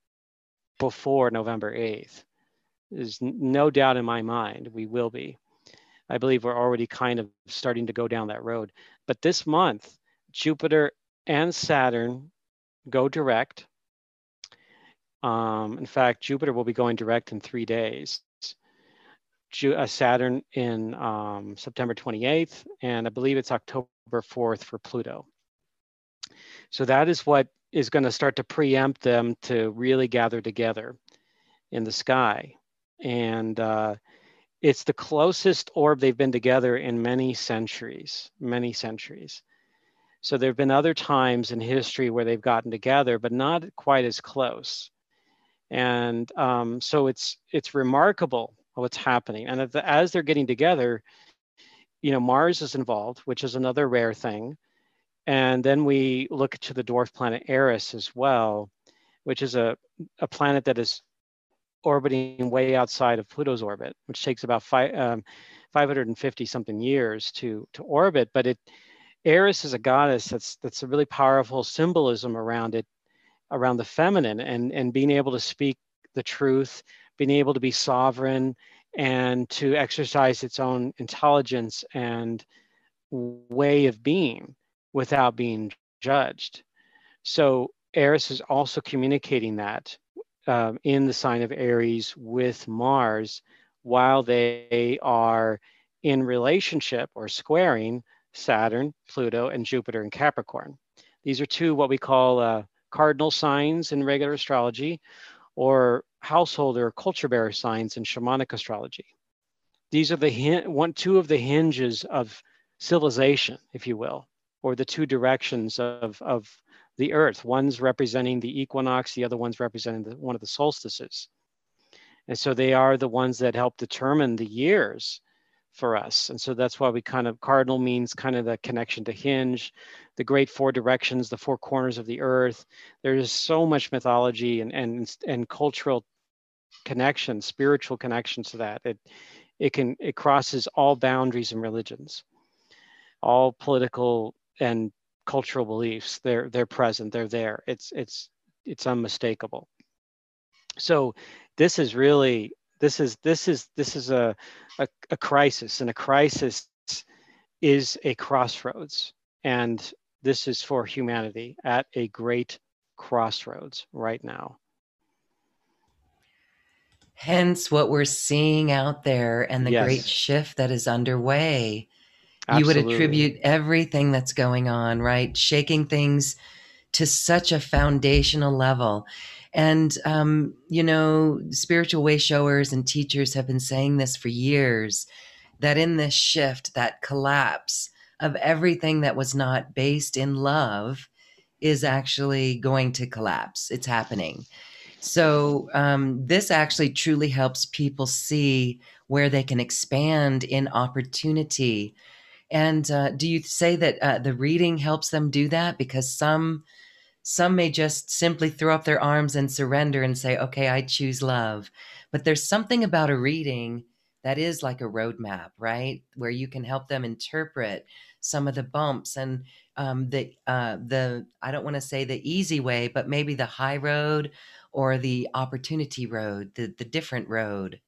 before November 8th. There's no doubt in my mind we will be. I believe we're already kind of starting to go down that road. But this month, Jupiter and Saturn go direct. Um, in fact, Jupiter will be going direct in three days. Ju uh, Saturn in um, September 28th, and I believe it's October 4th for Pluto. So that is what is going to start to preempt them to really gather together in the sky. And uh, it's the closest orb they've been together in many centuries, many centuries. So there have been other times in history where they've gotten together, but not quite as close. And um, so it's it's remarkable what's happening. And as they're getting together, you know, Mars is involved, which is another rare thing. And then we look to the dwarf planet Eris as well, which is a, a planet that is orbiting way outside of Pluto's orbit, which takes about five, um, 550 something years to, to orbit, but it, Eris is a goddess that's that's a really powerful symbolism around it, around the feminine and and being able to speak the truth, being able to be sovereign and to exercise its own intelligence and way of being without being judged. So Eris is also communicating that um, in the sign of Aries with Mars while they are in relationship or squaring Saturn, Pluto, and Jupiter in Capricorn. These are two what we call uh, cardinal signs in regular astrology or household or culture bearer signs in shamanic astrology. These are the one, two of the hinges of civilization, if you will, or the two directions of, of the earth. One's representing the equinox, the other one's representing the, one of the solstices. And so they are the ones that help determine the years for us. And so that's why we kind of, cardinal means kind of the connection to hinge, the great four directions, the four corners of the earth. There's so much mythology and, and, and cultural connection, spiritual connections to that. It, it can, it crosses all boundaries and religions, all political and cultural beliefs. They're, they're present, they're there. It's, it's, it's unmistakable. So this is really, this is, this is, this is a, a, a crisis and a crisis is a crossroads. And this is for humanity at a great crossroads right now. Hence, what we're seeing out there and the yes. great shift that is underway. Absolutely. You would attribute everything that's going on, right? Shaking things to such a foundational level. And, um, you know, spiritual way showers and teachers have been saying this for years that in this shift, that collapse of everything that was not based in love is actually going to collapse. It's happening. So, um, this actually truly helps people see where they can expand in opportunity. And uh, do you say that uh, the reading helps them do that? Because some some may just simply throw up their arms and surrender and say, "Okay, I choose love." But there's something about a reading that is like a roadmap, right? Where you can help them interpret some of the bumps and um, the uh, the I don't want to say the easy way, but maybe the high road or the opportunity road, the the different road.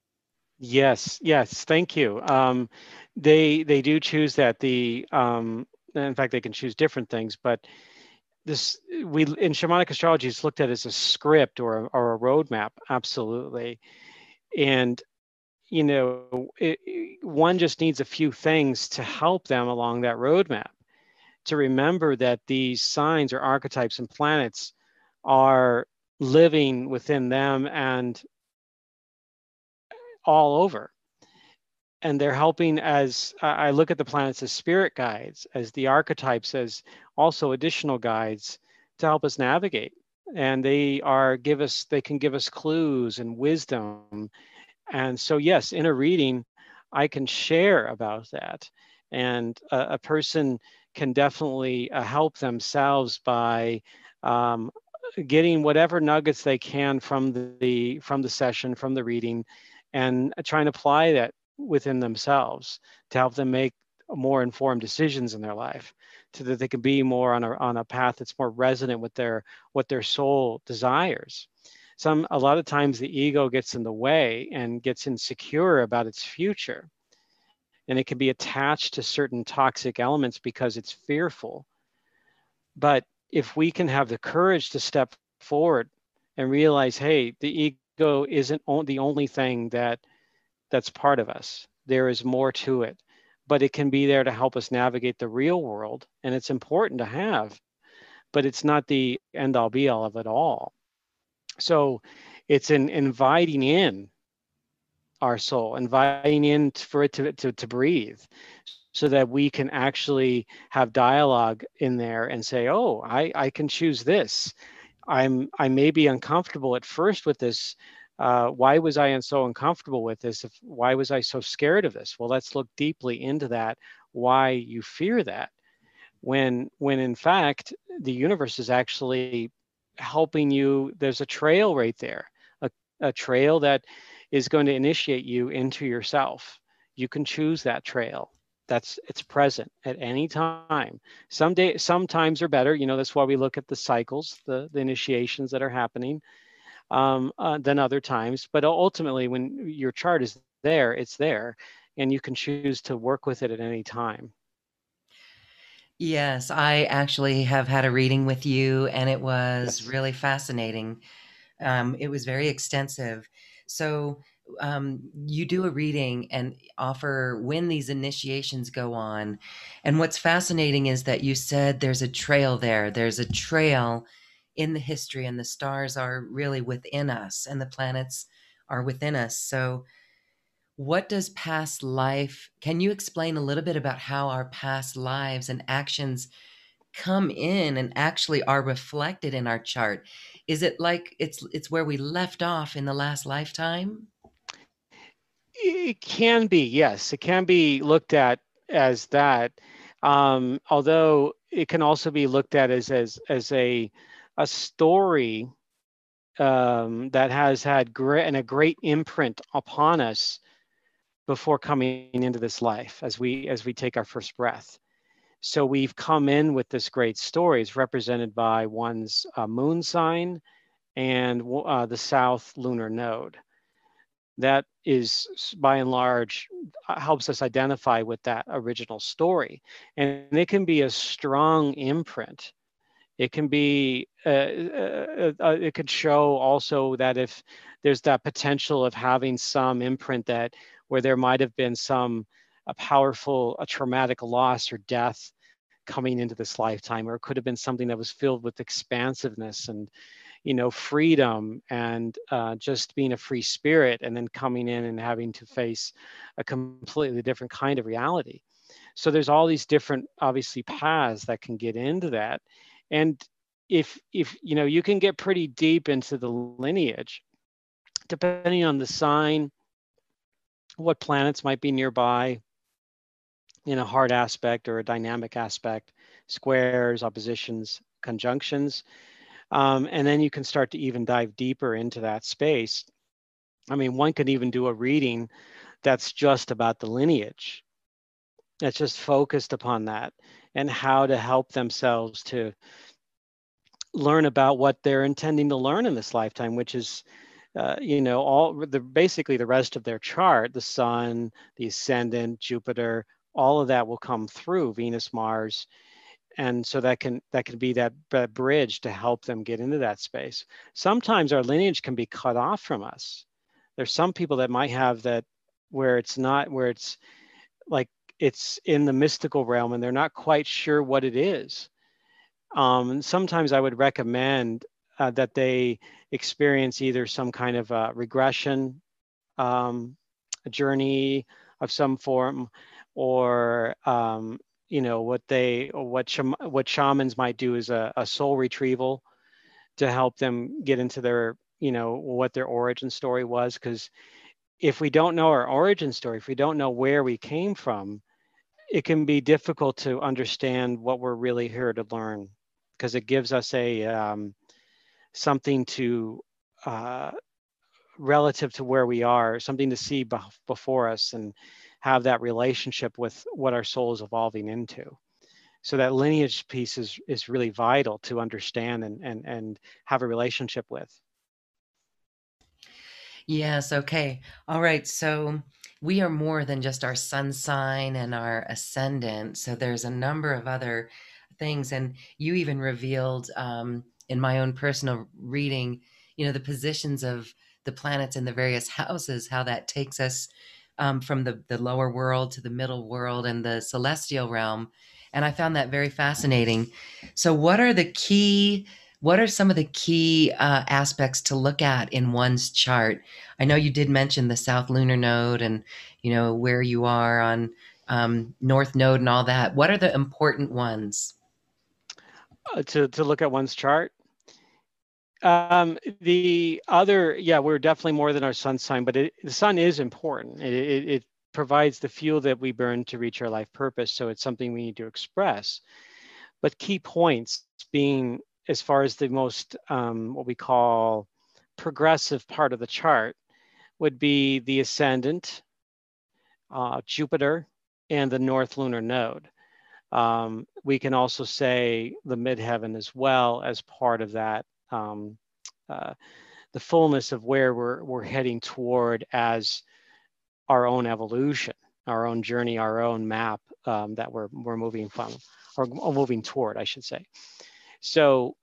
Yes, yes, thank you. Um, they they do choose that. The um, in fact, they can choose different things, but this we in shamanic astrology is looked at as a script or a, or a roadmap, absolutely. And you know, it, one just needs a few things to help them along that roadmap. To remember that these signs or archetypes and planets are living within them and all over. And they're helping as I look at the planets as spirit guides, as the archetypes, as also additional guides to help us navigate. And they are give us, they can give us clues and wisdom. And so, yes, in a reading, I can share about that. And a, a person can definitely uh, help themselves by um, getting whatever nuggets they can from the, the from the session, from the reading, and trying to apply that within themselves to help them make more informed decisions in their life so that they can be more on a, on a path that's more resonant with their what their soul desires. Some a lot of times the ego gets in the way and gets insecure about its future and it can be attached to certain toxic elements because it's fearful. But if we can have the courage to step forward and realize hey the ego isn't the only thing that that's part of us. There is more to it but it can be there to help us navigate the real world and it's important to have but it's not the end all be all of it all. So it's in inviting in our soul inviting in for it to, to, to breathe so that we can actually have dialogue in there and say oh i i can choose this i'm i may be uncomfortable at first with this uh, why was I so uncomfortable with this? If, why was I so scared of this? Well, let's look deeply into that. Why you fear that? When, when in fact, the universe is actually helping you. There's a trail right there, a, a trail that is going to initiate you into yourself. You can choose that trail. That's it's present at any time. Some day, sometimes are better. You know, that's why we look at the cycles, the, the initiations that are happening um, uh, than other times. But ultimately, when your chart is there, it's there, and you can choose to work with it at any time. Yes, I actually have had a reading with you, and it was yes. really fascinating. Um, it was very extensive. So, um, you do a reading and offer when these initiations go on. And what's fascinating is that you said there's a trail there. There's a trail in the history and the stars are really within us and the planets are within us so what does past life can you explain a little bit about how our past lives and actions come in and actually are reflected in our chart is it like it's it's where we left off in the last lifetime it can be, yes, it can be looked at as that. Um, although it can also be looked at as as as a a story um, that has had great and a great imprint upon us before coming into this life as we as we take our first breath. So we've come in with this great story. It's represented by one's uh, moon sign and uh, the south lunar node. That is, by and large, uh, helps us identify with that original story. And it can be a strong imprint. It can be, uh, uh, uh, it could show also that if there's that potential of having some imprint that where there might have been some a powerful, a traumatic loss or death coming into this lifetime, or it could have been something that was filled with expansiveness and, you know, freedom and uh, just being a free spirit, and then coming in and having to face a completely different kind of reality. So there's all these different, obviously, paths that can get into that, and if if you know, you can get pretty deep into the lineage, depending on the sign what planets might be nearby in a hard aspect or a dynamic aspect, squares, oppositions, conjunctions. Um, and then you can start to even dive deeper into that space. I mean, one can even do a reading that's just about the lineage, that's just focused upon that and how to help themselves to learn about what they're intending to learn in this lifetime, which is uh, you know, all the basically the rest of their chart, the sun, the ascendant, Jupiter, all of that will come through Venus, Mars, and so that can that can be that, bridge to help them get into that space. Sometimes our lineage can be cut off from us. There's some people that might have that where it's not where it's like it's in the mystical realm and they're not quite sure what it is. Um, sometimes I would recommend uh, that they experience either some kind of a regression um, journey of some form or um, you know what they what what shamans might do is a, a soul retrieval to help them get into their you know what their origin story was. Because if we don't know our origin story if we don't know where we came from it can be difficult to understand what we're really here to learn. Because it gives us a um, something to uh, relative to where we are, something to see before us. And have that relationship with what our soul is evolving into. So that lineage piece is, is really vital to understand and, and, and have a relationship with. Yes, okay. All right. So we are more than just our sun sign and our ascendant. So there's a number of other things. And you even revealed um, in my own personal reading, you know, the positions of the planets in the various houses, how that takes us um, from the, the lower world to the middle world and the celestial realm. And I found that very fascinating. So, what are the key? What are some of the key uh, aspects to look at in one's chart? I know you did mention the South Lunar Node and you know where you are on um, North Node and all that. What are the important ones? Uh, to to look at one's chart. Um, the other, yeah, we're definitely more than our sun sign, but it, the sun is important. It, it, it, provides the fuel that we burn to reach our life purpose. So it's something we need to express. But key points being as far as the most, um, what we call progressive part of the chart would be the ascendant, uh, Jupiter, and the north lunar node. Um, we can also say the midheaven as well as part of that um, uh, the fullness of where we're, we're heading toward as our own evolution, our own journey, our own map um, that we're, we're moving from or moving toward, I should say. So,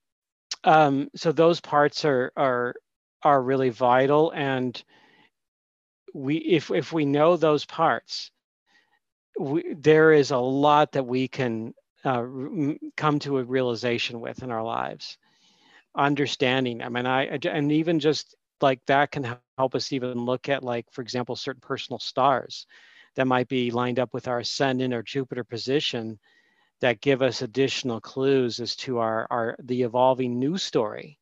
um, so those parts are, are, are really vital. And we, if, if we know those parts, we, there is a lot that we can uh, come to a realization with in our lives understanding. I mean, I and even just like that can help us even look at like, for example, certain personal stars that might be lined up with our ascendant or Jupiter position that give us additional clues as to our, our the evolving new story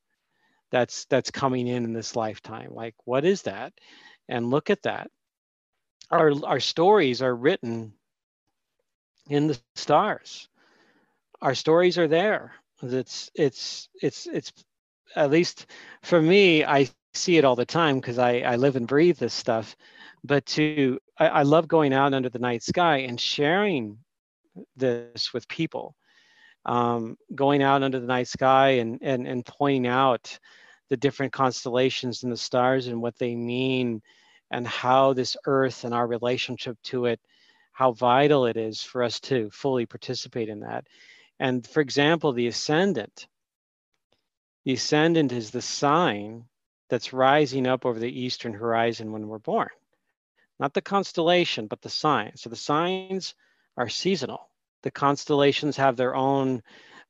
that's that's coming in in this lifetime like what is that and look at that our our stories are written in the stars. Our stories are there. It's it's it's it's at least for me, I see it all the time because I, I live and breathe this stuff. But to I, I love going out under the night sky and sharing this with people. Um, going out under the night sky and, and and pointing out the different constellations and the stars and what they mean and how this earth and our relationship to it how vital it is for us to fully participate in that and for example the ascendant the ascendant is the sign that's rising up over the eastern horizon when we're born. Not the constellation, but the sign. So the signs are seasonal. The constellations have their own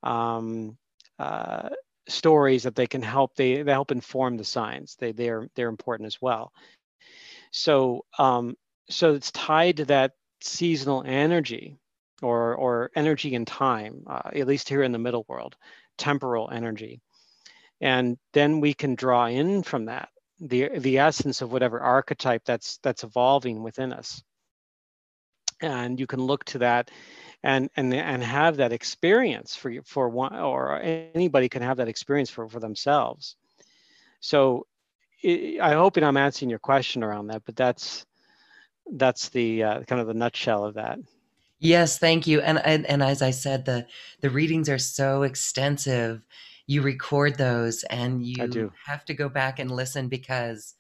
um, uh, stories that they can help. They, they help inform the signs. They they're they're important as well. So um, so it's tied to that seasonal energy or or energy and time, uh, at least here in the middle world, temporal energy. And then we can draw in from that the the essence of whatever archetype that's that's evolving within us. And you can look to that and and and have that experience for for one or anybody can have that experience for for themselves. So i hope i'm answering your question around that but that's that's the uh, kind of the nutshell of that yes thank you and, and and as i said the the readings are so extensive you record those and you have to go back and listen because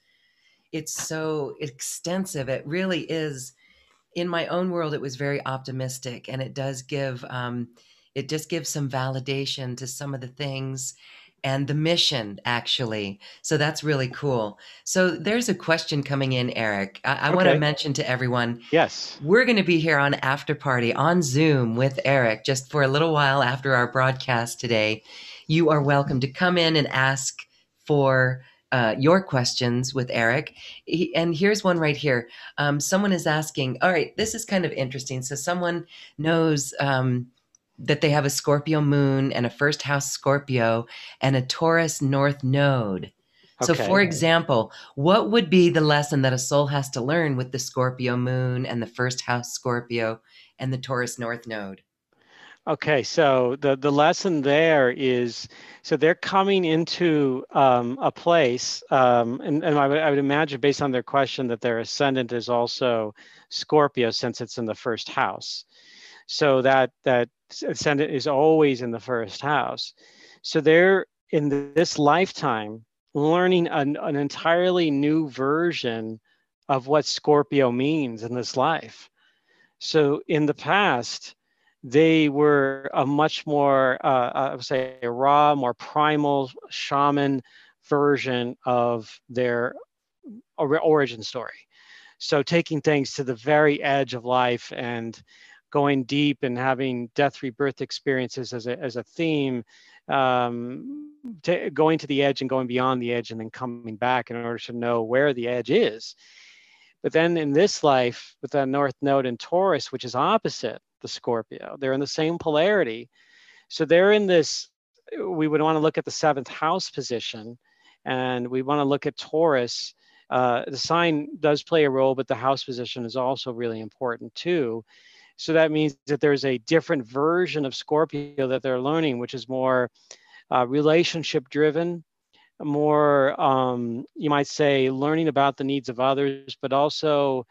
it's so extensive. It really is. In my own world, it was very optimistic, and it does give um, it just gives some validation to some of the things and the mission actually so that's really cool so there's a question coming in eric i, I okay. want to mention to everyone yes we're going to be here on after party on zoom with eric just for a little while after our broadcast today you are welcome to come in and ask for uh, your questions with Eric. He, and here's one right here. Um, someone is asking, all right, this is kind of interesting. So someone knows um, that they have a Scorpio moon and a first house Scorpio and a Taurus North node. So, okay. for example, what would be the lesson that a soul has to learn with the Scorpio moon and the first house Scorpio and the Taurus North node? Okay, so the, the lesson there is so they're coming into um, a place, um, and, and I, would, I would imagine based on their question that their ascendant is also Scorpio since it's in the first house. So that that ascendant is always in the first house. So they're in this lifetime learning an, an entirely new version of what Scorpio means in this life. So in the past, they were a much more, uh, I would say, a raw, more primal shaman version of their origin story. So taking things to the very edge of life and going deep and having death rebirth experiences as a, as a theme, um, t- going to the edge and going beyond the edge and then coming back in order to know where the edge is. But then in this life, with that North Node in Taurus, which is opposite, the Scorpio. They're in the same polarity. So they're in this, we would want to look at the seventh house position and we want to look at Taurus. Uh, the sign does play a role, but the house position is also really important too. So that means that there's a different version of Scorpio that they're learning, which is more uh, relationship driven, more, um, you might say, learning about the needs of others, but also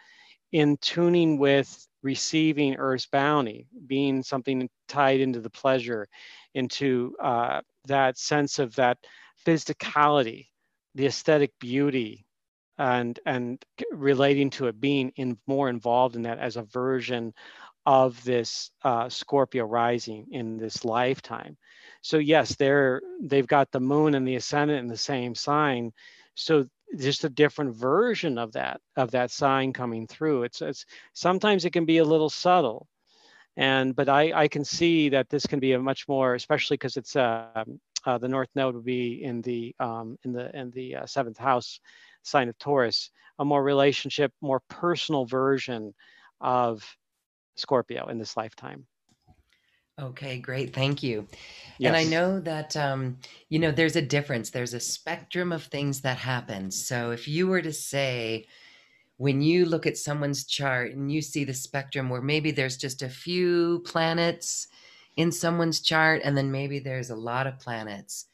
in tuning with receiving Earth's bounty, being something tied into the pleasure, into uh, that sense of that physicality, the aesthetic beauty, and and relating to it, being in more involved in that as a version of this uh, Scorpio rising in this lifetime. So yes, they're they've got the moon and the ascendant in the same sign. So just a different version of that of that sign coming through it's, it's sometimes it can be a little subtle and but i i can see that this can be a much more especially because it's uh, uh, the north node would be in the um, in the in the uh, seventh house sign of taurus a more relationship more personal version of scorpio in this lifetime Okay, great. Thank you. Yes. And I know that, um, you know, there's a difference. There's a spectrum of things that happen. So if you were to say, when you look at someone's chart and you see the spectrum where maybe there's just a few planets in someone's chart and then maybe there's a lot of planets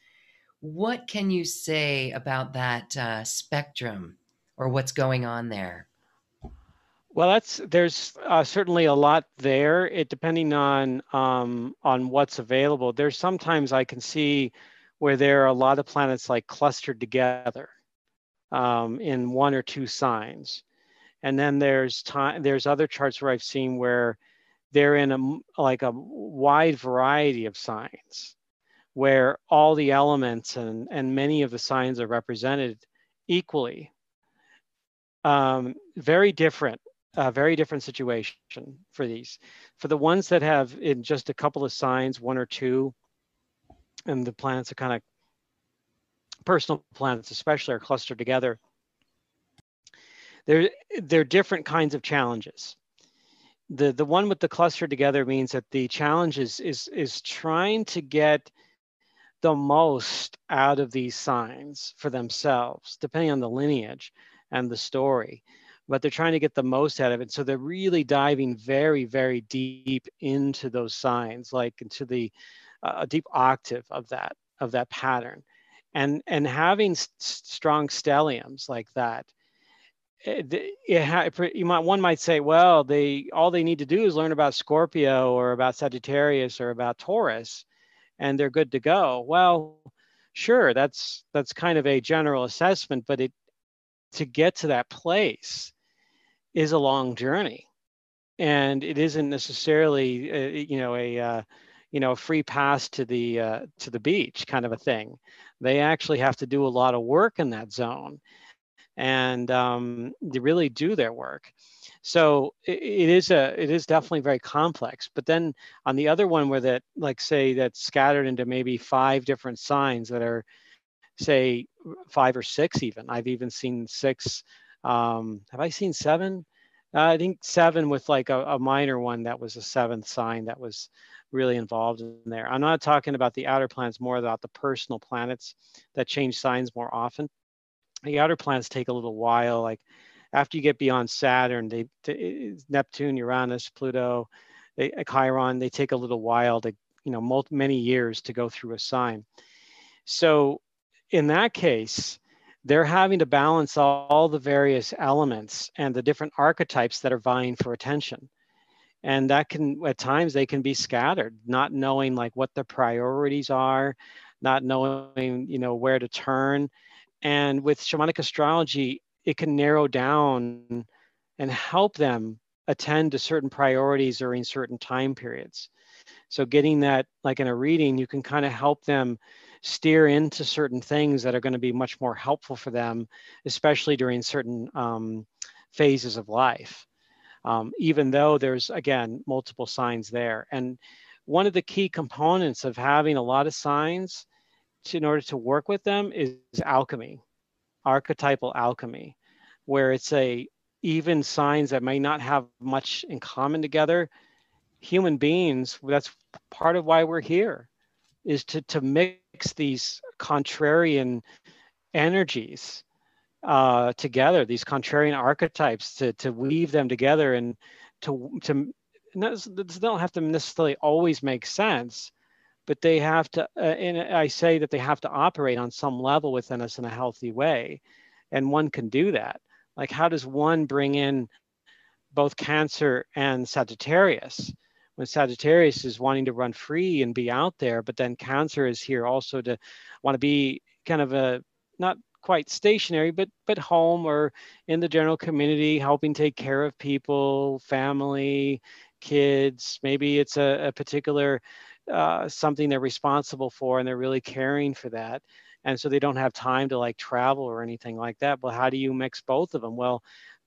what can you say about that uh, spectrum or what's going on there well, that's there's uh, certainly a lot there. It depending on um, on what's available. There's sometimes I can see where there are a lot of planets like clustered together um, in one or two signs, and then there's time. There's other charts where I've seen where they're in a like a wide variety of signs, where all the elements and and many of the signs are represented equally. Um, very different a very different situation for these. For the ones that have in just a couple of signs, one or two, and the planets are kind of personal planets, especially, are clustered together. There, there are different kinds of challenges. The the one with the cluster together means that the challenge is is is trying to get the most out of these signs for themselves, depending on the lineage and the story but they're trying to get the most out of it. So they're really diving very, very deep into those signs, like into the uh, deep octave of that of that pattern, and and having st- strong stelliums like that. It, it, you might one might say, well, they all they need to do is learn about Scorpio or about Sagittarius or about Taurus, and they're good to go. Well, sure, that's that's kind of a general assessment, but it to get to that place is a long journey. And it isn't necessarily uh, you know a uh, you know free pass to the uh, to the beach kind of a thing. They actually have to do a lot of work in that zone and um, they really do their work. So it, it is a it is definitely very complex but then on the other one where that like say that's scattered into maybe five different signs that are say five or six even. I've even seen six um, have I seen seven? Uh, I think seven with like a, a, minor one that was a seventh sign that was really involved in there. I'm not talking about the outer planets, more about the personal planets that change signs more often. The outer planets take a little while. Like after you get beyond Saturn, they, they Neptune, Uranus, Pluto, they, Chiron, they take a little while to you know multi, many years to go through a sign. So in that case, they're having to balance all, the various elements and the different archetypes that are vying for attention. And that can at times they can be scattered not knowing like what the priorities are not knowing you know where to turn. And with shamanic astrology it can narrow down and help them attend to certain priorities during certain time periods. So getting that like in a reading you can kind of help them steer into certain things that are going to be much more helpful for them, especially during certain um, phases of life. Um, even though there's, again, multiple signs there. And one of the key components of having a lot of signs to, in order to work with them is alchemy, archetypal alchemy, where it's a even signs that may not have much in common together. Human beings, that's part of why we're here, is to, to mix these contrarian energies uh, together, these contrarian archetypes, to, to weave them together and to, to don't have to necessarily always make sense, but they have to, uh, and I say that they have to operate on some level within us in a healthy way. And one can do that. Like, how does one bring in both Cancer and Sagittarius? When Sagittarius is wanting to run free and be out there, but then Cancer is here also to want to be kind of a not quite stationary, but but home or in the general community, helping take care of people, family, kids. Maybe it's a, a particular uh, something they're responsible for, and they're really caring for that. And so they don't have time to like travel or anything like that. Well, how do you mix both of them? Well,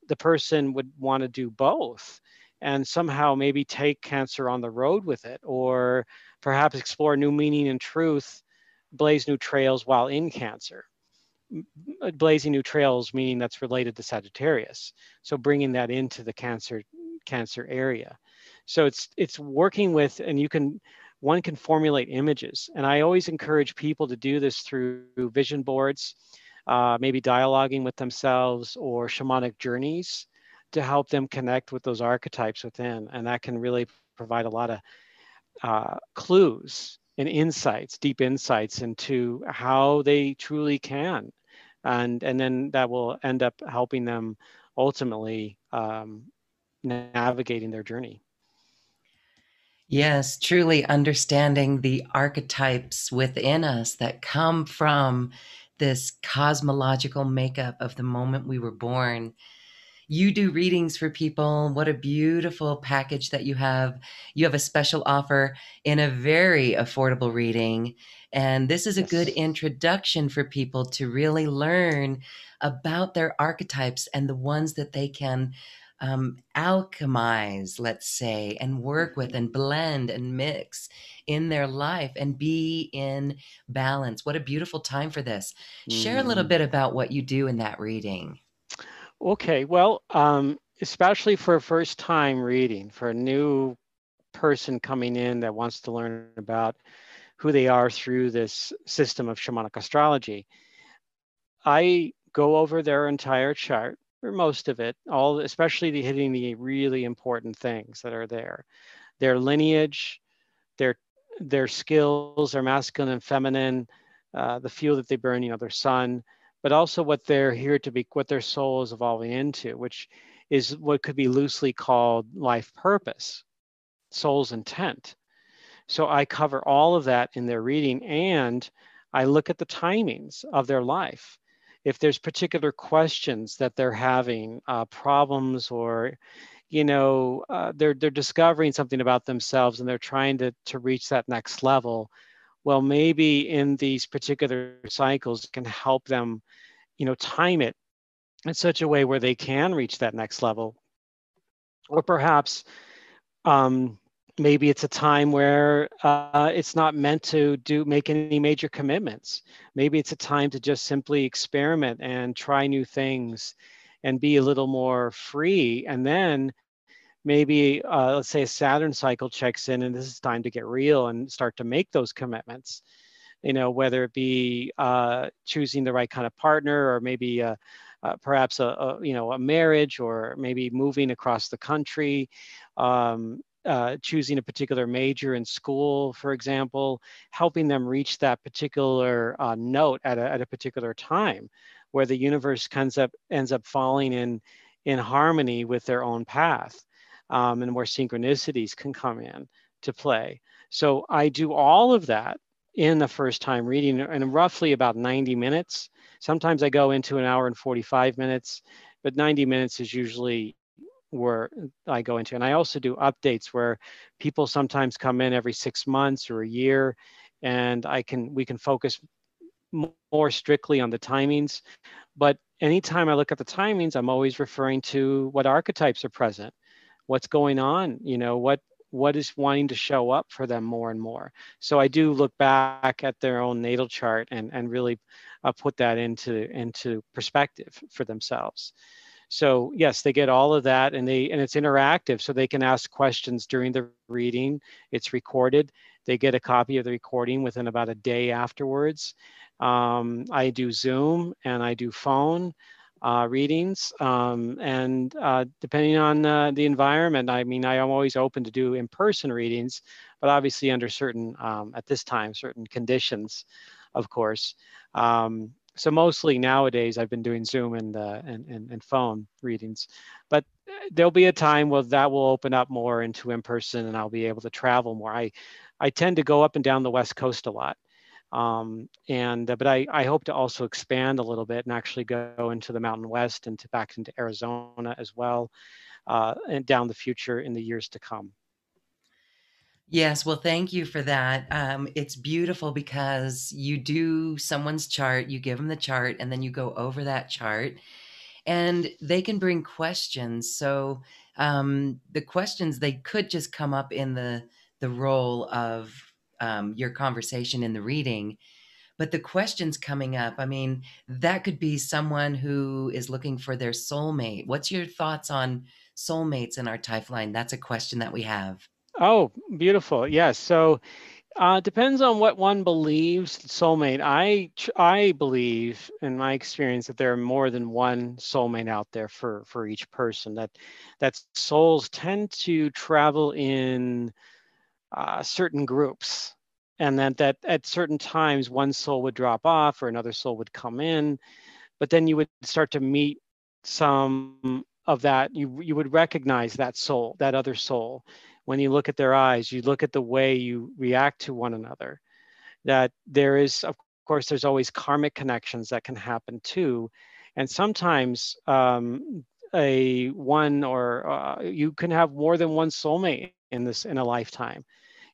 the person would want to do both and somehow maybe take cancer on the road with it or perhaps explore new meaning and truth blaze new trails while in cancer. Blazing new trails meaning that's related to sagittarius. So bringing that into the cancer cancer area. So it's it's working with and you can one can formulate images. And i always encourage people to do this through vision boards uh, maybe dialoguing with themselves or shamanic journeys to help them connect with those archetypes within. And that can really provide a lot of uh, clues and insights, deep insights into how they truly can. And, and then that will end up helping them ultimately um, navigating their journey. Yes, truly understanding the archetypes within us that come from this cosmological makeup of the moment we were born you do readings for people. What a beautiful package that you have. You have a special offer in a very affordable reading. And this is a yes. good introduction for people to really learn about their archetypes and the ones that they can um, alchemize, let's say, and work with and blend and mix in their life and be in balance. What a beautiful time for this. Mm. Share a little mm. bit about what you do in that reading. Okay, well, um, especially for a first time reading, for a new person coming in that wants to learn about who they are through this system of shamanic astrology, I go over their entire chart or most of it, all especially the hitting the really important things that are there. Their lineage, their their skills, their masculine and feminine, uh, the fuel that they burn, you know, their sun, but also what they're here to be, what their soul is evolving into, which is what could be loosely called life purpose, soul's intent. So I cover all of that in their reading and I look at the timings of their life. If there's particular questions that they're having, uh, problems, or you know uh, they're they're discovering something about themselves and they're trying to to reach that next level, well, maybe in these particular cycles can help them, you know, time it in such a way where they can reach that next level. Or perhaps um, maybe it's a time where uh, it's not meant to do make any major commitments. Maybe it's a time to just simply experiment and try new things and be a little more free. And then maybe uh, let's say a Saturn cycle checks in and this is time to get real and start to make those commitments. You know, whether it be uh, choosing the right kind of partner or maybe uh, uh, perhaps a, a, you know a marriage or maybe moving across the country, um, uh, choosing a particular major in school, for example, helping them reach that particular uh, note at a, at a particular time, where the universe ends up ends up falling in in harmony with their own path um, and where synchronicities can come in to play. So I do all of that in the first time reading in roughly about 90 minutes. Sometimes I go into an hour and 45 minutes, but 90 minutes is usually where I go into. And I also do updates where people sometimes come in every six months or a year, and I can we can focus more strictly on the timings. But anytime I look at the timings, I'm always referring to what archetypes are present what's going on you know what what is wanting to show up for them more and more. So i do look back at their own natal chart and and really uh, put that into into perspective for themselves. So yes they get all of that and they and it's interactive so they can ask questions during the reading. It's recorded. They get a copy of the recording within about a day afterwards. Um, i do zoom and i do phone uh, readings. Um, and uh, depending on uh, the environment, I mean, I am always open to do in-person readings, but obviously under certain, um, at this time, certain conditions, of course. Um, so mostly nowadays, I've been doing Zoom and, uh, and, and, and, phone readings, but uh, there'll be a time where that will open up more into in-person and I'll be able to travel more. I, I tend to go up and down the West Coast a lot. Um, and uh, but I, I hope to also expand a little bit and actually go into the Mountain West and to back into Arizona as well, uh, and down the future in the years to come. Yes, well, thank you for that. Um, it's beautiful because you do someone's chart, you give them the chart, and then you go over that chart, and they can bring questions. So um, the questions they could just come up in the the role of um, your conversation in the reading but the questions coming up i mean that could be someone who is looking for their soulmate what's your thoughts on soulmates in our Typhline that's a question that we have oh beautiful yes so Uh, depends on what one believes. Soulmate. I I believe, in my experience, that there are more than one soulmate out there for for each person. That that souls tend to travel in uh, certain groups, and that that at certain times one soul would drop off or another soul would come in, but then you would start to meet some of that. You you would recognize that soul, that other soul when you look at their eyes, you look at the way you react to one another, that there is, of course, there's always karmic connections that can happen too. And sometimes um, a one or uh, you can have more than one soulmate in this in a lifetime.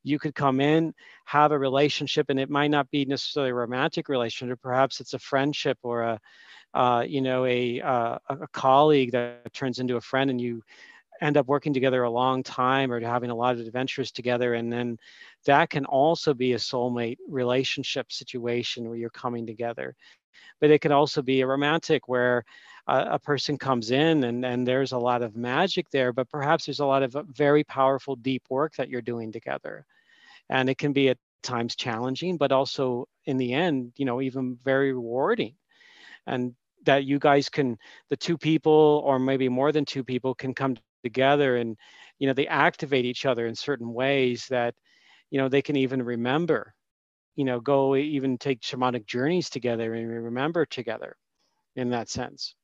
You could come in, have a relationship, and it might not be necessarily a romantic relationship. Perhaps it's a friendship or a, uh, you know, a, uh, a colleague that turns into a friend, and you end up working together a long time or having a lot of adventures together and then that can also be a soulmate relationship situation where you're coming together. But it can also be a romantic where a, a person comes in and, and there's a lot of magic there but perhaps there's a lot of very powerful deep work that you're doing together. And it can be at times challenging but also in the end you know even very rewarding. And that you guys can the two people or maybe more than two people can come together and you know they activate each other in certain ways that you know they can even remember you know go even take shamanic journeys together and remember together in that sense.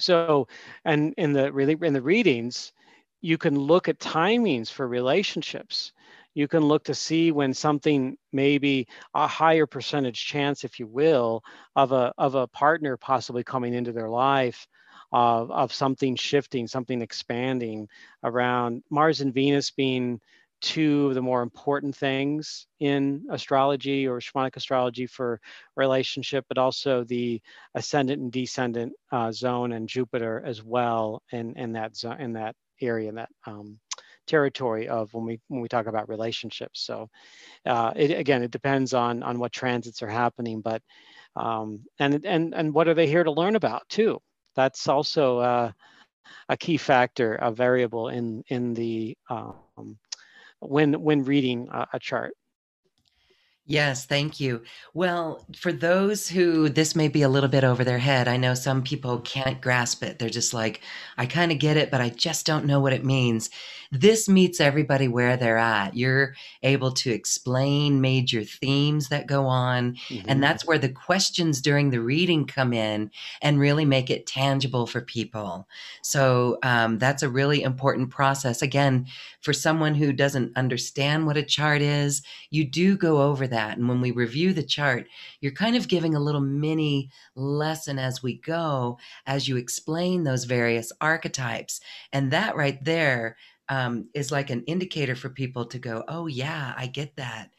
So and in the really in the readings you can look at timings for relationships. You can look to see when something maybe a higher percentage chance if you will of a of a partner possibly coming into their life of, of something shifting, something expanding around Mars and Venus being two of the more important things in astrology or shamanic astrology for relationship, but also the ascendant and descendant uh, zone and Jupiter as well in, in that zone, in that area, in that um, territory of when we when we talk about relationships. So uh, it, again, it depends on on what transits are happening, but um, and and and what are they here to learn about too? that's also uh, a key factor, a variable in in the um, when when reading a, a chart. Yes, thank you. Well, for those who this may be a little bit over their head, I know some people can't grasp it. They're just like, I kind of get it, but I just don't know what it means. This meets everybody where they're at. You're able to explain major themes that go on, mm-hmm. and that's where the questions during the reading come in and really make it tangible for people. So um, that's a really important process. Again, for someone who doesn't understand what a chart is, you do go over that. And when we review the chart, you're kind of giving a little mini lesson as we go, as you explain those various archetypes. And that right there um, is like an indicator for people to go, oh, yeah, I get that.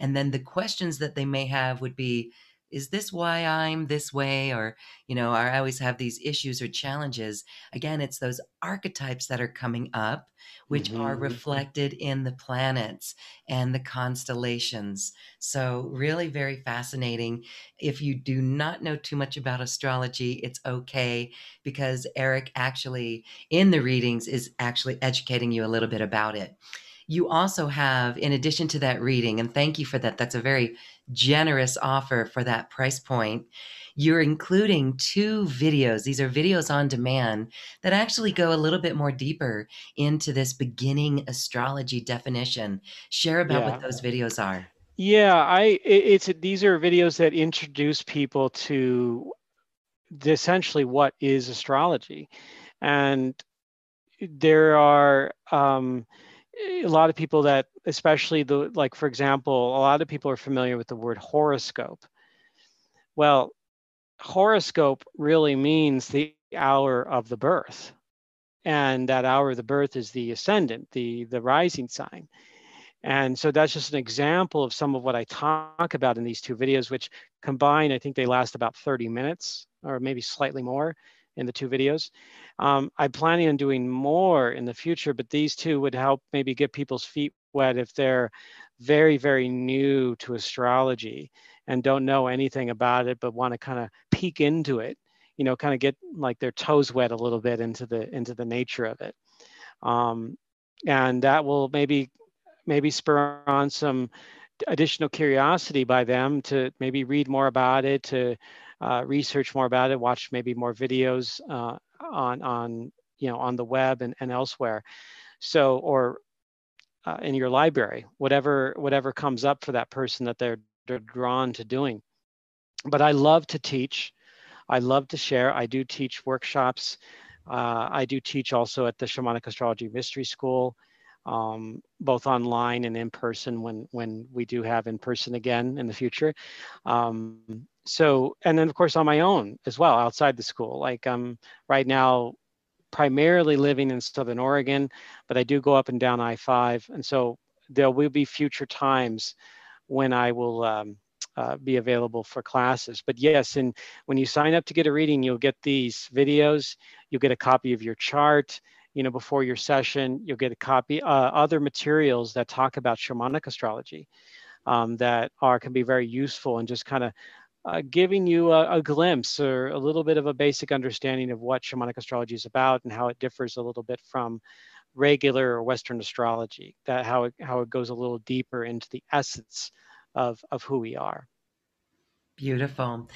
And then the questions that they may have would be, is this why I'm this way? Or, you know, I always have these issues or challenges. Again, it's those archetypes that are coming up, which mm-hmm. are reflected in the planets and the constellations. So, really very fascinating. If you do not know too much about astrology, it's okay because Eric actually, in the readings, is actually educating you a little bit about it. You also have, in addition to that reading, and thank you for that, that's a very generous offer for that price point. You're including two videos. These are videos on demand that actually go a little bit more deeper into this beginning astrology definition. Share about yeah. what those videos are. Yeah, I it's these are videos that introduce people to essentially what is astrology, and there are um, a lot of people that especially the like for example a lot of people are familiar with the word horoscope. Well horoscope really means the hour of the birth and that hour of the birth is the ascendant the the rising sign. And so that's just an example of some of what i talk about in these two videos which combine i think they last about 30 minutes or maybe slightly more in the two videos. Um, I'm planning on doing more in the future, but these two would help maybe get people's feet wet if they're very, very new to astrology and don't know anything about it, but want to kind of peek into it, you know, kind of get like their toes wet a little bit into the into the nature of it. Um, and that will maybe maybe spur on some additional curiosity by them to maybe read more about it, to uh, research more about it, watch maybe more videos uh, on on you know on the web and, and elsewhere. So or uh, in your library, whatever whatever comes up for that person that they're they're drawn to doing. But I love to teach. I love to share. I do teach workshops. Uh, I do teach also at the Shamanic Astrology Mystery School um, both online and in person when when we do have in person again in the future. Um, so and then of course on my own as well outside the school. Like I'm um, right now primarily living in Southern Oregon, but I do go up and down I-5, and so there will be future times when I will. Um, uh, be available for classes. But yes, and when you sign up to get a reading, you'll get these videos, you'll get a copy of your chart, you know, before your session, you'll get a copy, uh, other materials that talk about shamanic astrology um, that are can be very useful and just kind of uh, giving you a, a, glimpse or a little bit of a basic understanding of what shamanic astrology is about and how it differs a little bit from regular or Western astrology. That how it how it goes a little deeper into the essence of of who we are. Beautiful.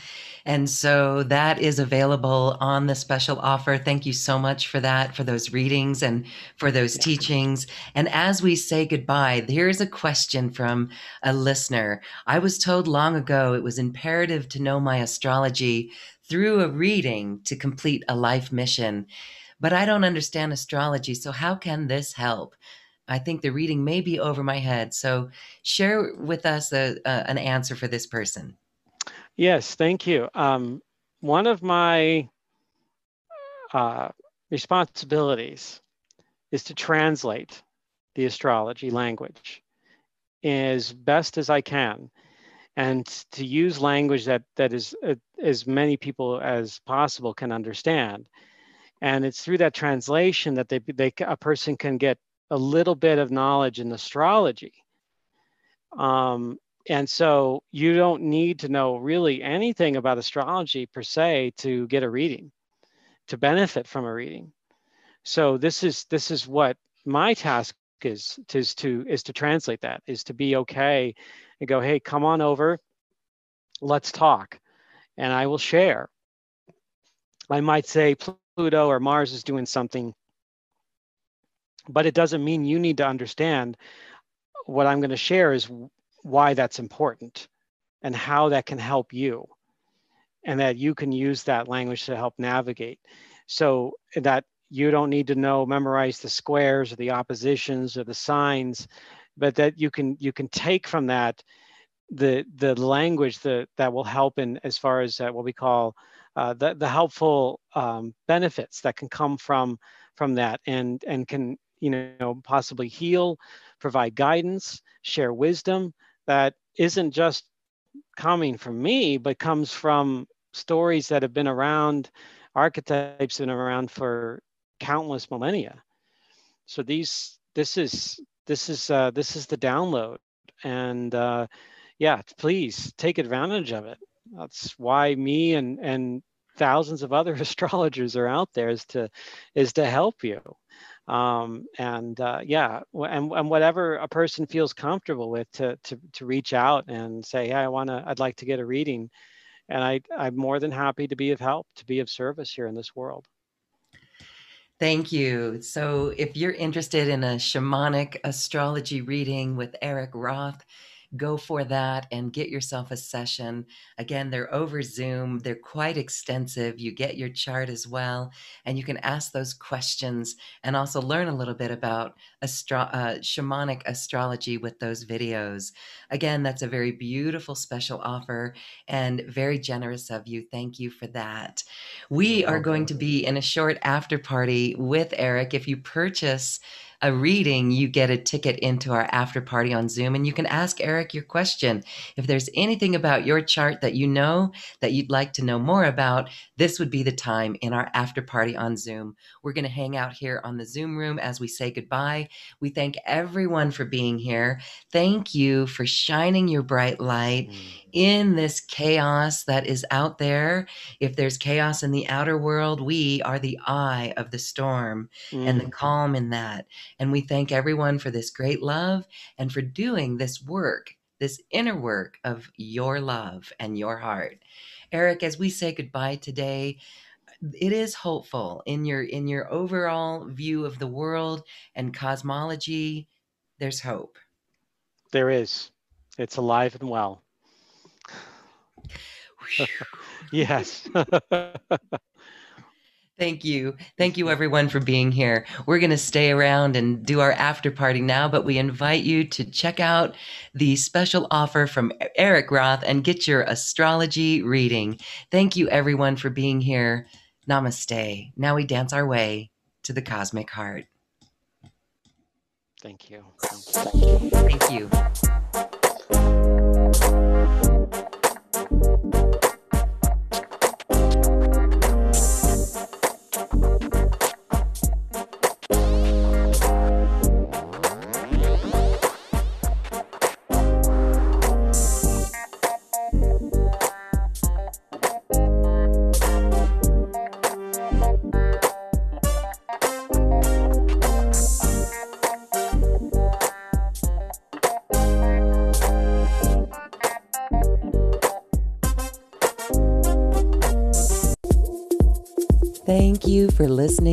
And so that is available on the special offer. Thank you so much for that, for those readings and for those yeah. teachings. And as we say goodbye, here's a question from a listener. I was told long ago it was imperative to know my astrology through a reading to complete a life mission. But I don't understand astrology, so how can this help? I think the reading may be over my head. So share with us a, a, an answer for this person. Yes, thank you. Um, one of my uh, responsibilities is to translate the astrology language as best as I can and to use language that that is uh, as many people as possible can understand and it's through that translation that they, they a person can get a little bit of knowledge in astrology um, and so you don't need to know really anything about astrology per se to get a reading to benefit from a reading. So this is this is what my task is is to is to translate that is to be okay and go hey come on over. Let's talk and i will share. I might say pluto or mars is doing something but it doesn't mean you need to understand what i'm going to share is why that's important and how that can help you and that you can use that language to help navigate. So that you don't need to know memorize the squares or the oppositions or the signs but that you can you can take from that the the language that that will help in as far as uh, what we call uh, the the helpful um, benefits that can come from from that and and can you know possibly heal provide guidance share wisdom that isn't just coming from me, but comes from stories that have been around, archetypes have been around for countless millennia. So these, this is this is uh, this is the download, and uh, yeah, please take advantage of it. That's why me and and thousands of other astrologers are out there is to is to help you um, and uh, yeah and, and whatever a person feels comfortable with to, to, to reach out and say hey i want to i'd like to get a reading and I, i'm more than happy to be of help to be of service here in this world Thank you. So, if you're interested in a shamanic astrology reading with Eric Roth, go for that and get yourself a session. Again, they're over Zoom, they're quite extensive. You get your chart as well, and you can ask those questions and also learn a little bit about astro- uh, shamanic astrology with those videos. Again, that's a very beautiful special offer and very generous of you. Thank you for that. We are going to be in a short after party with Eric. If you purchase a reading, you get a ticket into our after party on Zoom and you can ask Eric your question. If there's anything about your chart that you know that you'd like to know more about, this would be the time in our after party on Zoom. We're going to hang out here on the Zoom room as we say goodbye. We thank everyone for being here. Thank you for shining your bright light. Mm in this chaos that is out there. If there's chaos in the outer world, we are the eye of the storm mm. and the mm. calm in that. And we thank everyone for this great love and for doing this work this inner work of your love and your heart. Eric, as we say goodbye today, it is hopeful in your in your overall view of the world and cosmology there's hope. There is. It's alive and well. Yes Thank you. Thank you, everyone, for being here. We're going to stay around and do our after party now, but we invite you to check out the special offer from Eric Roth and get your astrology reading. Thank you, everyone, for being here. Namaste. Now we dance our way to the cosmic heart. Thank you. Thank you. Thank you.